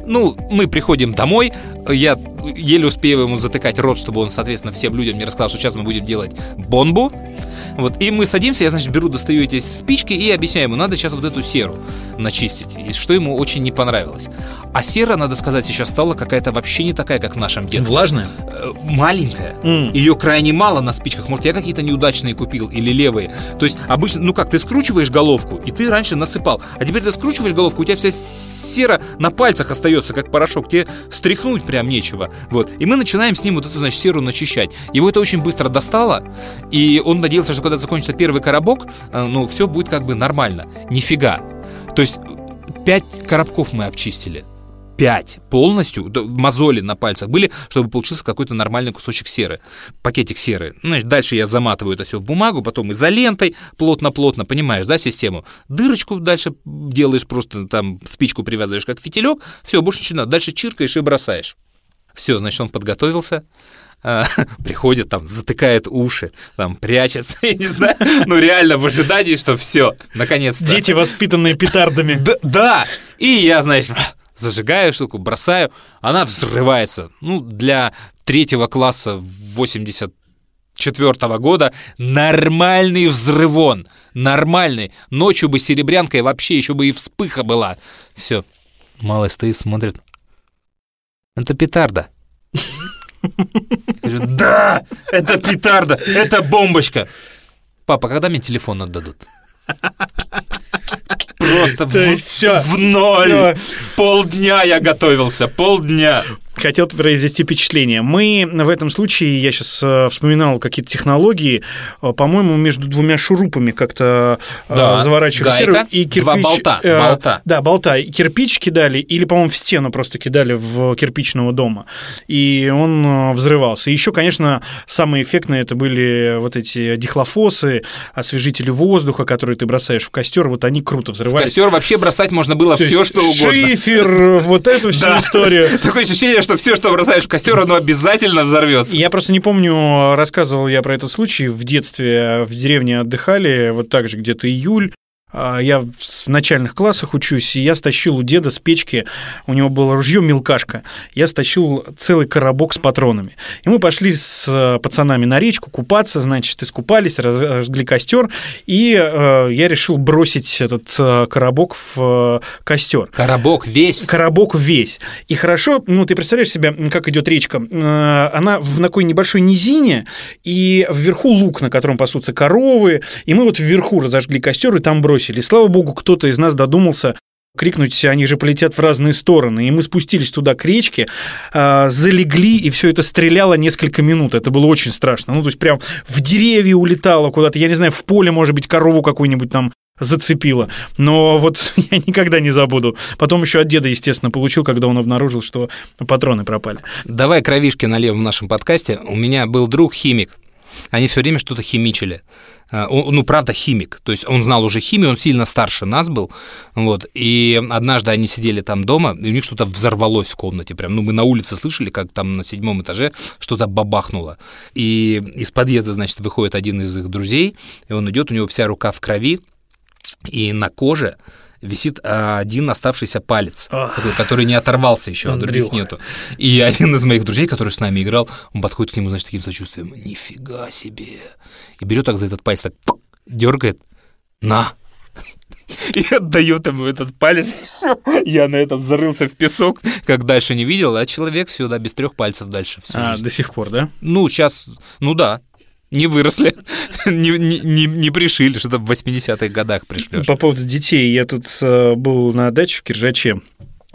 Ну, мы приходим домой, я еле успею ему затыкать рот, чтобы он, соответственно, всем людям не рассказал, что сейчас мы будем делать бомбу. Вот, и мы садимся, я, значит, беру, достаю эти спички и объясняю ему, надо сейчас вот эту серу начистить, и что ему очень не понравилось. А сера, надо сказать, сейчас стала какая-то вообще не такая, как в нашем детстве. Влажная? Э, Маленькая. М. Ее крайне мало на спичках. Может, я какие-то неудачные купил или левые. То есть обычно, ну как, ты скручиваешь головку, и ты раньше насыпал. А теперь ты скручиваешь головку, у тебя вся сера на пальцах остается, как порошок. Тебе стряхнуть прям нечего. Вот. И мы начинаем с ним вот эту, значит, серу начищать. Его это очень быстро достало, и он надеялся, что когда закончится первый коробок, э, ну, все будет как бы нормально. Нифига. То есть пять коробков мы обчистили. Пять полностью, мозоли на пальцах были, чтобы получился какой-то нормальный кусочек серы, пакетик серы. Значит, дальше я заматываю это все в бумагу, потом изолентой плотно-плотно, понимаешь, да, систему. Дырочку дальше делаешь, просто там спичку привязываешь как фитилек, все, больше ничего не надо. Дальше чиркаешь и бросаешь. Все, значит, он подготовился, а, приходит, там, затыкает уши, там, прячется, я не знаю, ну, реально в ожидании, что все, наконец-то. Дети, воспитанные петардами. Да, да, и я, значит, зажигаю штуку, бросаю, она взрывается. Ну, для третьего класса 84 года нормальный взрывон, нормальный. Ночью бы серебрянкой вообще еще бы и вспыха была. Все, малый стоит, смотрит. Это петарда. Говорю, Да, это петарда, это бомбочка. Папа, когда мне телефон отдадут? Просто в, в ноль. Всё. Полдня я готовился, полдня. Хотел произвести впечатление. Мы в этом случае, я сейчас вспоминал какие-то технологии, э, по-моему, между двумя шурупами как-то э, Да, заворачивали серу и кирпич. два болта, э, болта. Да, болта. И Кирпич кидали, или, по-моему, в стену просто кидали в кирпичного дома. И он э, взрывался. И еще, конечно, самые эффектные это были вот эти дихлофосы, освежители воздуха, которые ты бросаешь в костер. Вот они круто В взрывались. костер вообще бросать можно было То все, что угодно. Шифер, вот эту всю историю. Такое ощущение, что все, что бросаешь в костер, оно обязательно взорвется. Я просто не помню, рассказывал я про этот случай. В детстве в деревне отдыхали, вот так же где-то июль. А Я в начальных классах учусь, и я стащил у деда с печки, у него было ружье мелкашка, я стащил целый коробок с патронами. И мы пошли с э, пацанами на речку купаться, значит, искупались, разожгли костер, и э, я решил бросить этот э, коробок в э, костер. Коробок весь. Коробок весь. И хорошо, ну, ты представляешь себе, как идет речка. Э, Она в такой небольшой низине, и вверху луг, на котором пасутся коровы, и мы вот вверху разожгли костер и там бросили. И, слава богу, кто-то из нас додумался крикнуть, они же полетят в разные стороны. И мы спустились туда к речке, э, залегли, и все это стреляло несколько минут. Это было очень страшно. Ну, то есть прям в деревья улетало куда-то, я не знаю, в поле, может быть, корову какую-нибудь там зацепило. Но вот я никогда не забуду. Потом еще от деда, естественно, получил, когда он обнаружил, что патроны пропали. Давай кровишки налево в нашем подкасте. У меня был друг химик. Они все время что-то химичили. А, он, ну, правда, химик. То есть он знал уже химию, он сильно старше нас был. Вот. И однажды они сидели там дома, и у них что-то взорвалось в комнате. Прям, ну, мы на улице слышали, как там на седьмом этаже что-то бабахнуло. И из подъезда, значит, выходит один из их друзей, и он идет, у него вся рука в крови, и на коже висит а, один оставшийся палец, такой, который не оторвался еще, а других нету. И один из моих друзей, который с нами играл, он подходит к нему, значит, таким сочувствием, нифига себе. И берет так за этот палец, так дергает, на. И отдает ему этот палец. Я на этом зарылся в песок, как дальше не видел, а человек все, да, без трех пальцев дальше. Всю А, жизнь. до сих пор, да? Ну, сейчас, ну да, не выросли, не, не, не, пришили, что-то в 80-х годах пришлешь. По поводу детей. Я тут э, был на даче в Киржаче.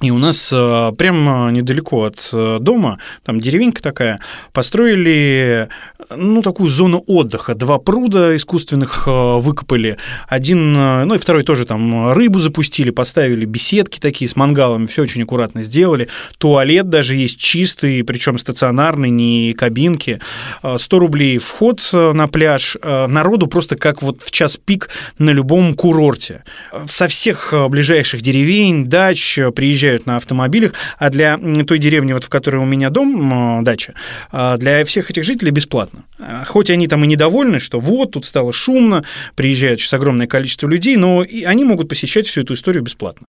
И у нас э, прямо недалеко от э, дома, там деревенька такая, построили, э, ну, такую зону отдыха. Два пруда искусственных э, выкопали. Один, э, ну, и второй тоже там рыбу запустили, поставили беседки такие с мангалами, все очень аккуратно сделали. Туалет даже есть чистый, причем стационарный, не кабинки. Э, 100 рублей вход э, на пляж. Э, Народу просто как вот в час пик на любом курорте. Э, Со всех э, ближайших деревень, дач э, приезжают на автомобилях, а для той деревни, вот в которой у меня дом, э, дача, э, для всех этих жителей бесплатно. Э, Хоть они там и недовольны, что вот, тут стало шумно, приезжает сейчас огромное количество людей, но и они могут посещать всю эту историю бесплатно.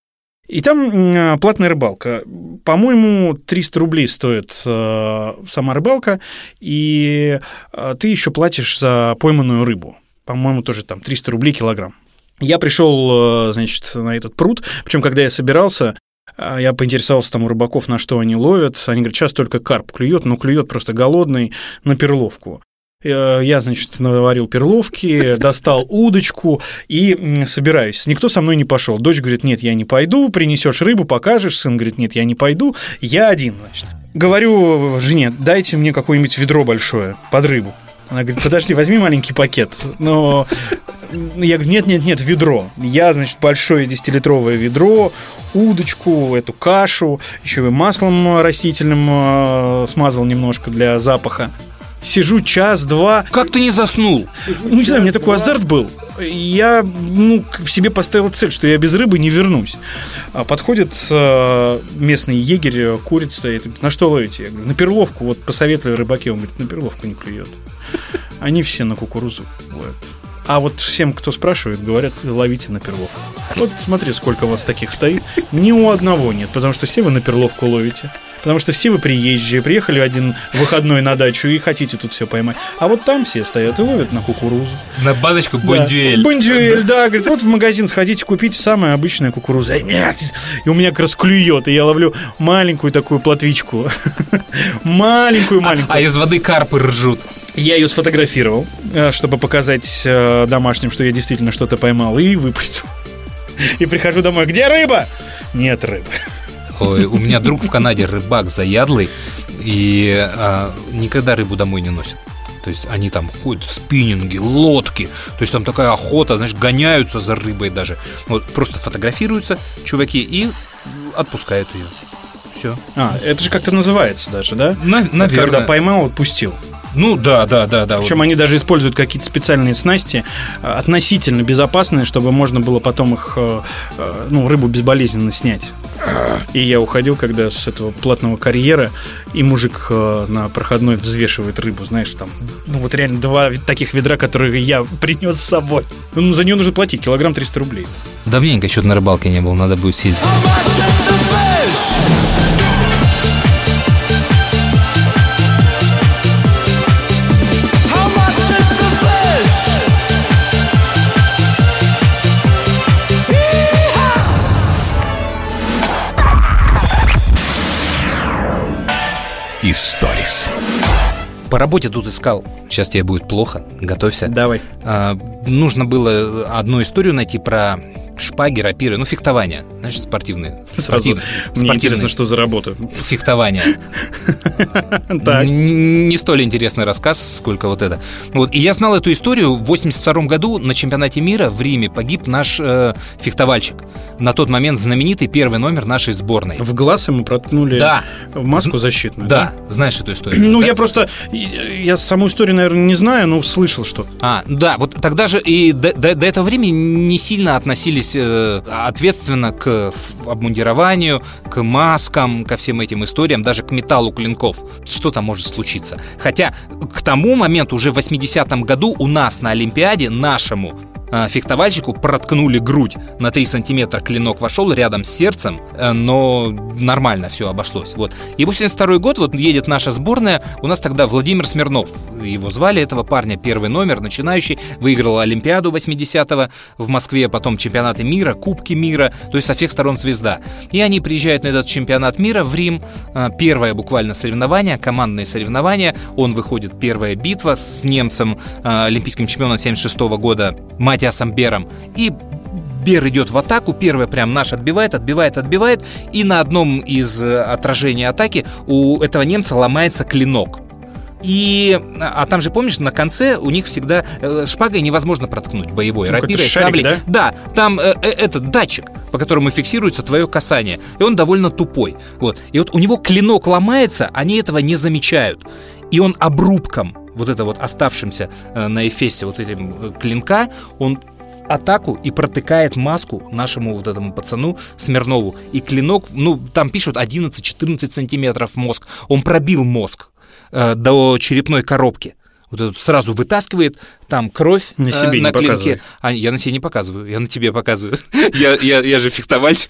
И там платная рыбалка. По-моему, 300 рублей стоит сама рыбалка, и ты еще платишь за пойманную рыбу. по-моему, тоже там 300 рублей килограмм. Я пришел, значит, на этот пруд, причем когда я собирался, а, я поинтересовался там у рыбаков, на что они ловят. Они говорят, сейчас только карп клюет, но клюет просто голодный на перловку. Э, Я, значит, наварил перловки, достал удочку и собираюсь. Никто со мной не пошел. Дочь говорит, нет, я не пойду, принесешь рыбу, покажешь. Сын говорит, нет, я не пойду. Я один, значит. Говорю жене, дайте мне какое-нибудь ведро большое под рыбу. Она говорит, подожди, возьми маленький пакет. Но я говорю, нет, нет, нет, ведро. Я, значит, большое 10-литровое ведро, удочку, эту кашу, еще и маслом растительным э, смазал немножко для запаха. Сижу час-два. Как ты не заснул? Ну, не знаю, у меня такой азарт был. Я ну, себе поставил цель, что я без рыбы не вернусь. А подходит э, местный егерь, курица стоит, говорит, на что ловите? Я говорю, на перловку, вот посоветовали рыбаки, он говорит, на перловку не клюет. Они все на кукурузу ловят. А вот всем, кто спрашивает, говорят, ловите на перловку. Вот смотри, сколько у вас таких стоит. Ни у одного нет, потому что все вы на перловку ловите. Потому что все вы приезжие, приехали один выходной на дачу и хотите тут все поймать. А вот там все стоят и ловят на кукурузу. На баночку Да. бондюэль. Бондюэль, да. Говорит, вот в магазин сходите, купите самая обычная кукуруза. Ай, Нет. И у меня как раз клюет, и я ловлю маленькую такую плотвичку. Маленькую-маленькую. А из воды карпы ржут. Я ее сфотографировал, э, чтобы показать э, домашним, что я действительно что-то поймал, и выпустил. И прихожу домой, где рыба? Нет рыбы. Ой, у меня друг в Канаде рыбак заядлый и а, никогда рыбу домой не носит. То есть они там ходят в спиннинги, лодки. То есть там такая охота, знаешь, гоняются за рыбой даже. Вот просто фотографируются чуваки и отпускают ее. Все. А, это же как-то называется даже, да? На- Вот наверное. Когда поймал, отпустил. Ну да, да, да, да. Причем вот. они даже используют какие-то специальные снасти, э, относительно безопасные, чтобы можно было потом их, э, э, ну, рыбу безболезненно снять. И я уходил, когда с этого платного карьера, и мужик на проходной взвешивает рыбу, знаешь, там, ну вот реально два таких ведра, которые я принес с собой. Ну, за нее нужно платить, килограмм 300 рублей. Давненько что-то на рыбалке не был, надо будет съездить. По работе тут искал. Сейчас тебе будет плохо. Готовься. Давай. А, нужно было одну историю найти про шпаги, рапиры, ну, фехтование. Знаешь, спортивные. Сразу мне интересно, что за работа. Фехтование. Не столь интересный рассказ, сколько вот это. Вот. И я знал эту историю. В 82 году на чемпионате мира в Риме погиб наш э, фехтовальщик. На тот момент знаменитый первый номер нашей сборной. В глаз ему проткнули Да. в маску защитную. Да, знаешь эту историю. Ну, Да? я просто, я саму историю, наверное, не знаю, но слышал что. А, да, вот тогда же и до, до- до этого времени не сильно относились э, ответственно к ф- обмундированию, к маскам, ко всем этим историям, даже к металлу клинков. Что там может случиться? Хотя к тому моменту, уже в 80-м году, у нас на Олимпиаде, нашему фехтовальщику проткнули грудь. На 3 сантиметра клинок вошел рядом с сердцем, э, но нормально все обошлось. Вот. И 82 год, вот едет наша сборная, у нас тогда Владимир Смирнов, его звали, этого парня, первый номер, начинающий, выиграл Олимпиаду 80-го в Москве, потом чемпионаты мира, Кубки мира, то есть со всех сторон звезда. И они приезжают на этот чемпионат мира в Рим, э, первое буквально соревнование, командные соревнования, он выходит, первая битва с немцем, э, олимпийским чемпионом 76 года, Матиасом Бером, и Бер идет в атаку, первый прям наш отбивает, отбивает, отбивает, и на одном из э, отражений атаки у этого немца ломается клинок. И, а там же, помнишь, на конце у них всегда э, шпагой невозможно проткнуть боевой, Ну, рапирой, шарик, саблей. да? Да, там э, э, этот датчик, по которому фиксируется твое касание, и он довольно тупой. Вот. И вот у него клинок ломается, они этого не замечают. И он обрубком, вот это вот оставшимся э, на эфесе вот этим э, клинка, он атаку и протыкает маску нашему вот этому пацану Смирнову. И клинок, ну, там пишут 11-14 сантиметров мозг. Он пробил мозг э, до черепной коробки. Вот этот сразу вытаскивает, там кровь На э, себе не на клинке. показывай. А, я на себе не показываю, я на тебе показываю. я, я, я же фехтовальщик,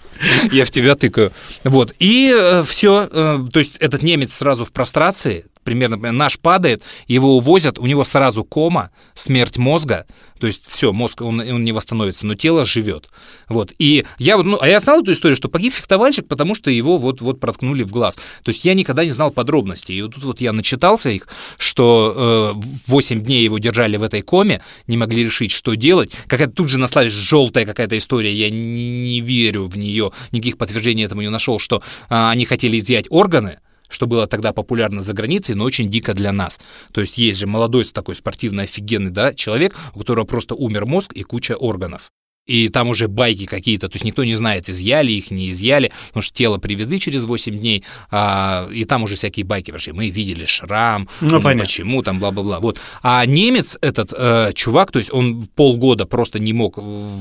я в тебя тыкаю. Вот. И все, то есть этот немец сразу в прострации, примерно, наш падает, его увозят, у него сразу кома, смерть мозга, то есть все, мозг, он, он не восстановится, но тело живет. Вот. И я вот, ну, а я знал эту историю, что погиб фехтовальщик, потому что его вот, вот проткнули в глаз. То есть я никогда не знал подробностей. И вот тут вот я начитался их, что э, 8 дней его держали в этой коме, не могли решить, что делать. Какая-то тут же наслась желтая какая-то история, я не, не верю в нее, никаких подтверждений этому не нашел, что э, они хотели изъять органы, что было тогда популярно за границей, но очень дико для нас. То есть есть же молодой такой спортивный офигенный да, человек, у которого просто умер мозг и куча органов и там уже байки какие-то, то есть никто не знает, изъяли их, не изъяли, потому что тело привезли через 8 дней, а, и там уже всякие байки пошли. Мы видели шрам, Ну, понятно. почему, там бла-бла-бла. Вот. А немец этот э, чувак, то есть он полгода просто не мог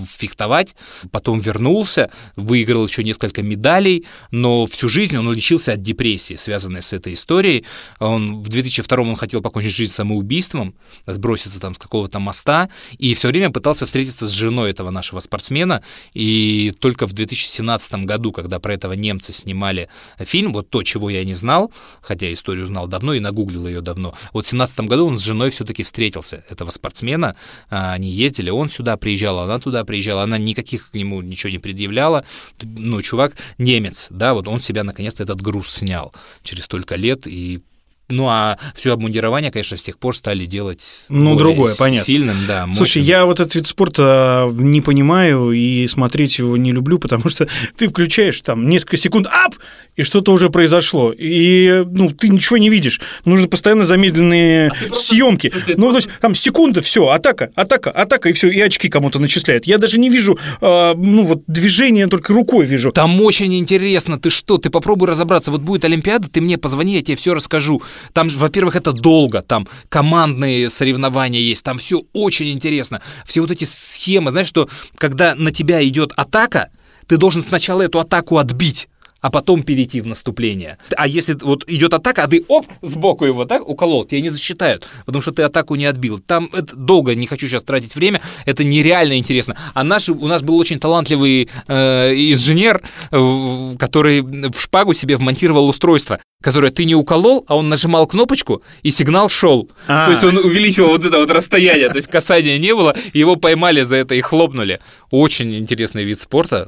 фехтовать, потом вернулся, выиграл еще несколько медалей, но всю жизнь он лечился от депрессии, связанной с этой историей. Он в 2002 он хотел покончить жизнь самоубийством, сброситься там с какого-то моста, и все время пытался встретиться с женой этого нашего спортсмена, и только в 2017 году, когда про этого немца снимали фильм, вот то, чего я не знал, хотя историю знал давно и нагуглил ее давно, вот в 2017 году он с женой все-таки встретился, этого спортсмена, А, они ездили, он сюда приезжал, она туда приезжала, она никаких к нему ничего не предъявляла, ну, чувак немец, да, вот он себя наконец-то этот груз снял через столько лет, и ну, а все обмундирование, конечно, с тех пор стали делать Ну, другое, понятно. сильным, да, Слушай, мощным. я вот этот вид спорта не понимаю и смотреть его не люблю, потому что ты включаешь там несколько секунд, ап, и что-то уже произошло. И, ну, ты ничего не видишь. Нужно постоянно замедленные съемки. Ну, то есть там секунда, все, атака, атака, атака, и все, и очки кому-то начисляют. Я даже не вижу, а, ну, вот движение только рукой вижу. Там очень интересно, ты что, ты попробуй разобраться. Вот будет Олимпиада, ты мне позвони, я тебе все расскажу. Там, во-первых, это долго, там командные соревнования есть, там все очень интересно. Все вот эти схемы, знаешь, что когда на тебя идет атака, ты должен сначала эту атаку отбить а потом перейти в наступление. А если вот идет атака, а ты оп, сбоку его так уколол, тебя не засчитают, потому что ты атаку не отбил. Там это долго, не хочу сейчас тратить время, это нереально интересно. А наш, у нас был очень талантливый э, инженер, э, который в шпагу себе вмонтировал устройство, которое ты не уколол, а он нажимал кнопочку, и сигнал шел. А. То есть он увеличивал вот это вот расстояние, то есть касания не было, его поймали за это и хлопнули. Очень интересный вид спорта.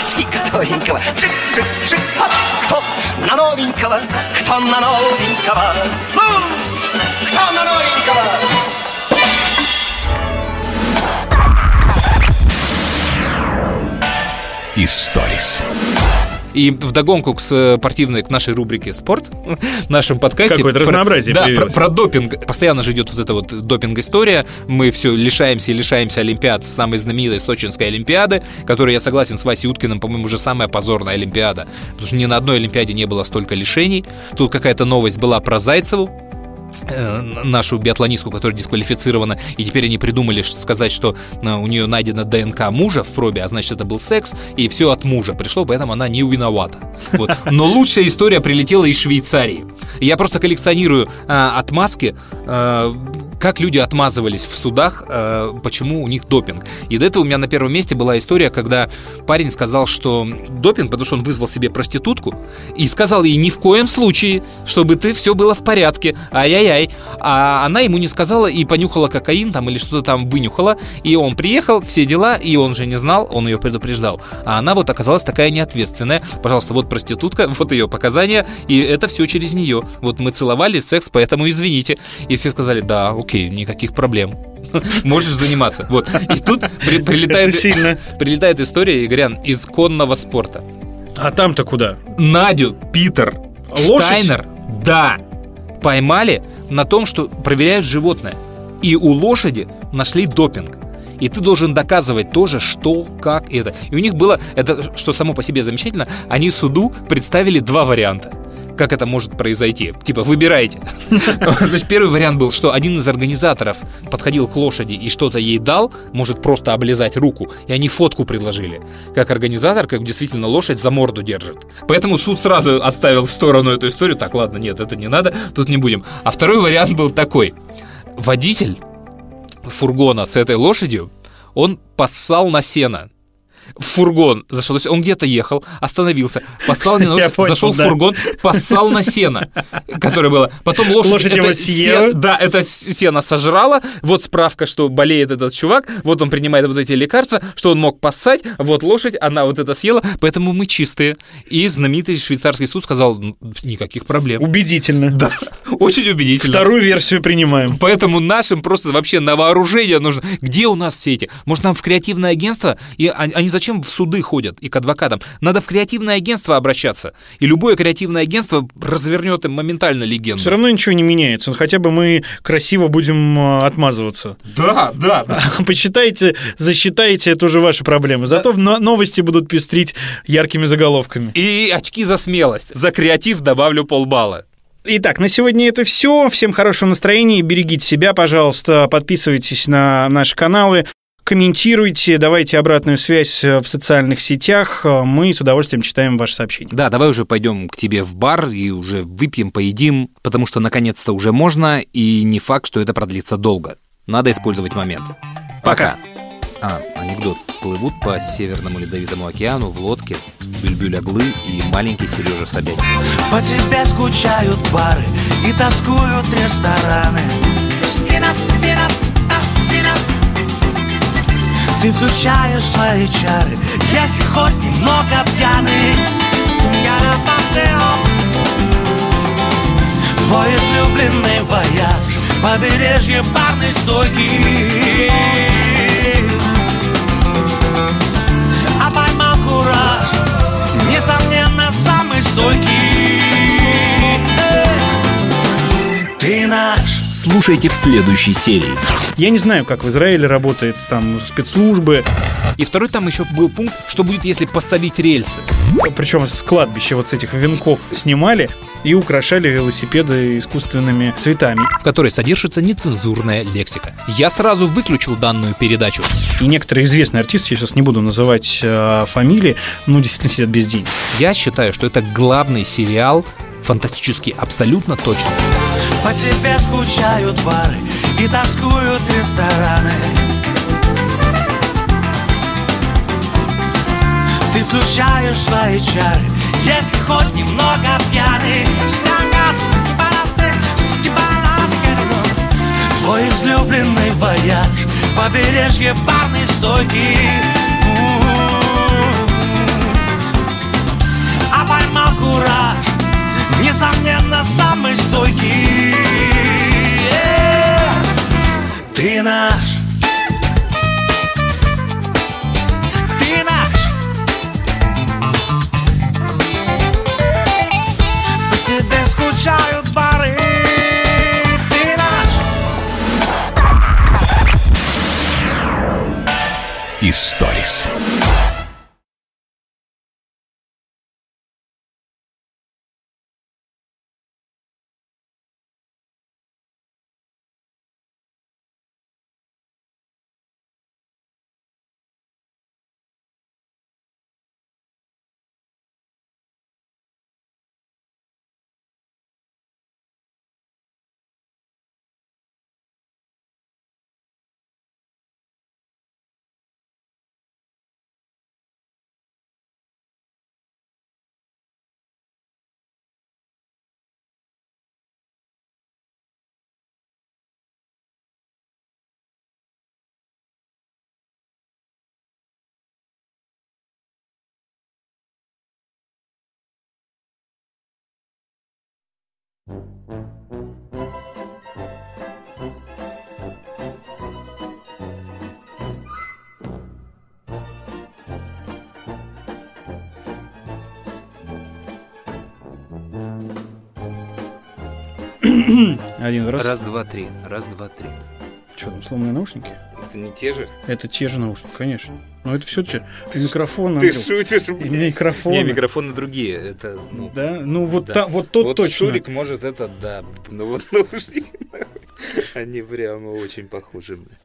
しいことをイはシュッュッュッハックトナノインカはクトナノインカはムーン！クトナノインカは。イストリス И вдогонку к спортивной, к нашей рубрике «Спорт», в нашем подкасте... Какое-то про- разнообразие Да, про, появилось. про допинг. Постоянно же идет вот эта вот допинг-история. Мы все лишаемся и лишаемся Олимпиад, самой знаменитой Сочинской Олимпиады, которая, я согласен с Васей Уткиным, по-моему, уже самая позорная Олимпиада. Потому что ни на одной Олимпиаде не было столько лишений. Тут какая-то новость была про Зайцеву, э, нашу биатлонистку, которая дисквалифицирована, и теперь они придумали сказать, что э, у нее найдена ДНК мужа в пробе, а значит это был секс, и все от мужа пришло, поэтому она не виновата. Вот. Но лучшая история прилетела из Швейцарии. Я просто коллекционирую э, отмазки, э, как люди отмазывались в судах, э, почему у них допинг. И до этого у меня на первом месте была история, когда парень сказал, что допинг, потому что он вызвал себе проститутку, и сказал ей ни в коем случае, чтобы ты все было в порядке, ай-яй-яй. А она ему не сказала и понюхала кокаин там или что-то там вынюхала, и он приехал, все дела, и он же не знал, он ее предупреждал. А она вот оказалась такая неответственная. Пожалуйста, вот проститутка, вот ее показания, и это все через нее. Вот мы целовались, секс, поэтому извините. И все сказали, да, окей, никаких проблем. Можешь заниматься. Вот. И тут при- прилетает, сильно. прилетает история, Игорян, из конного спорта. А там-то куда? Надю Питер Лошадь? Штайнер, да, поймали на том, что проверяют животное. И у лошади нашли допинг. И ты должен доказывать тоже, что, как это. И у них было, это что само по себе замечательно, они суду представили два варианта. Как это может произойти? Типа, выбирайте. То есть первый вариант был, что один из организаторов подходил к лошади и что-то ей дал, может просто облизать руку, и они фотку предложили. Как организатор, как действительно лошадь за морду держит. Поэтому суд сразу оставил в сторону эту историю. Так, ладно, нет, это не надо, тут не будем. А второй вариант был такой. Водитель фургона с этой лошадью, он поссал на сено. В фургон зашел. То есть он где-то ехал, остановился, послал на лошадь, понял, зашел в да. фургон, поссал на сено, которое было. Потом лошадь, Лошадь это его съела. се- Да, это сено сожрала. Вот справка, что болеет этот чувак. Вот он принимает вот эти лекарства, что он мог поссать. Вот лошадь, она вот это съела. Поэтому мы чистые. И знаменитый швейцарский суд сказал, «Ну, никаких проблем. Убедительно. Да, очень убедительно. Вторую версию принимаем. Поэтому нашим просто вообще на вооружение нужно. Где у нас все эти? Может, нам в креативное агентство? И они, они зачем в суды ходят и к адвокатам? Надо в креативное агентство обращаться. И любое креативное агентство развернет им моментально легенду. Все равно ничего не меняется. Ну, хотя бы мы красиво будем э, отмазываться. Да, да, да. Почитайте, засчитайте, это уже ваши проблемы. Зато но- новости будут пестрить яркими заголовками. И очки за смелость. За креатив добавлю полбалла. Итак, на сегодня это все. Всем хорошего настроения. Берегите себя, пожалуйста. Подписывайтесь на наши каналы. Комментируйте, давайте обратную связь э, в социальных сетях. Э, Мы с удовольствием читаем ваши сообщения. Да, давай уже пойдем к тебе в бар и уже выпьем, поедим, потому что наконец-то уже можно, и не факт, что это продлится долго. Надо использовать момент. Пока. А, анекдот. Плывут по Северному Ледовитому океану в лодке Бюльбюль Оглы и маленький Сережа Собянин. По тебе скучают бары и тоскуют рестораны. Spin up, spin up, up, spin up. Ты включаешь свои чары, если хоть немного пьяный. Твой излюбленный вояж, побережье барной стойки. А поймал кураж, несомненно, самый стойкий. Ты наш. Слушайте в следующей серии. Я не знаю, как в Израиле работает там спецслужбы. И второй там еще был пункт, что будет, если посолить рельсы. Причем с кладбища вот с этих венков снимали и украшали велосипеды искусственными цветами. в которой содержится нецензурная лексика. Я сразу выключил данную передачу. И некоторые известные артисты, я сейчас не буду называть э, фамилии, ну, действительно сидят без денег. Я считаю, что это главный сериал, фантастический абсолютно точно. По тебе скучают бары и тоскуют рестораны. Ты включаешь свои чары, если хоть немного пьяный. Твой излюбленный вояж, побережье барной стойки. А поймал кураж, несомненно, самый стойкий. Ты наш. Один раз. Раз, два, три. Раз, два, три. Что, там сломанные наушники? Это не те же? Это те же наушники, конечно. Но это все те. Микрофон. Ты шутишь? И Микрофон. Не, микрофоны другие. Это, ну, Да? Ну вот, да. та- вот тот вот точно. Шурик может это, да. Ну вот наушники, они прямо очень похожи. бля.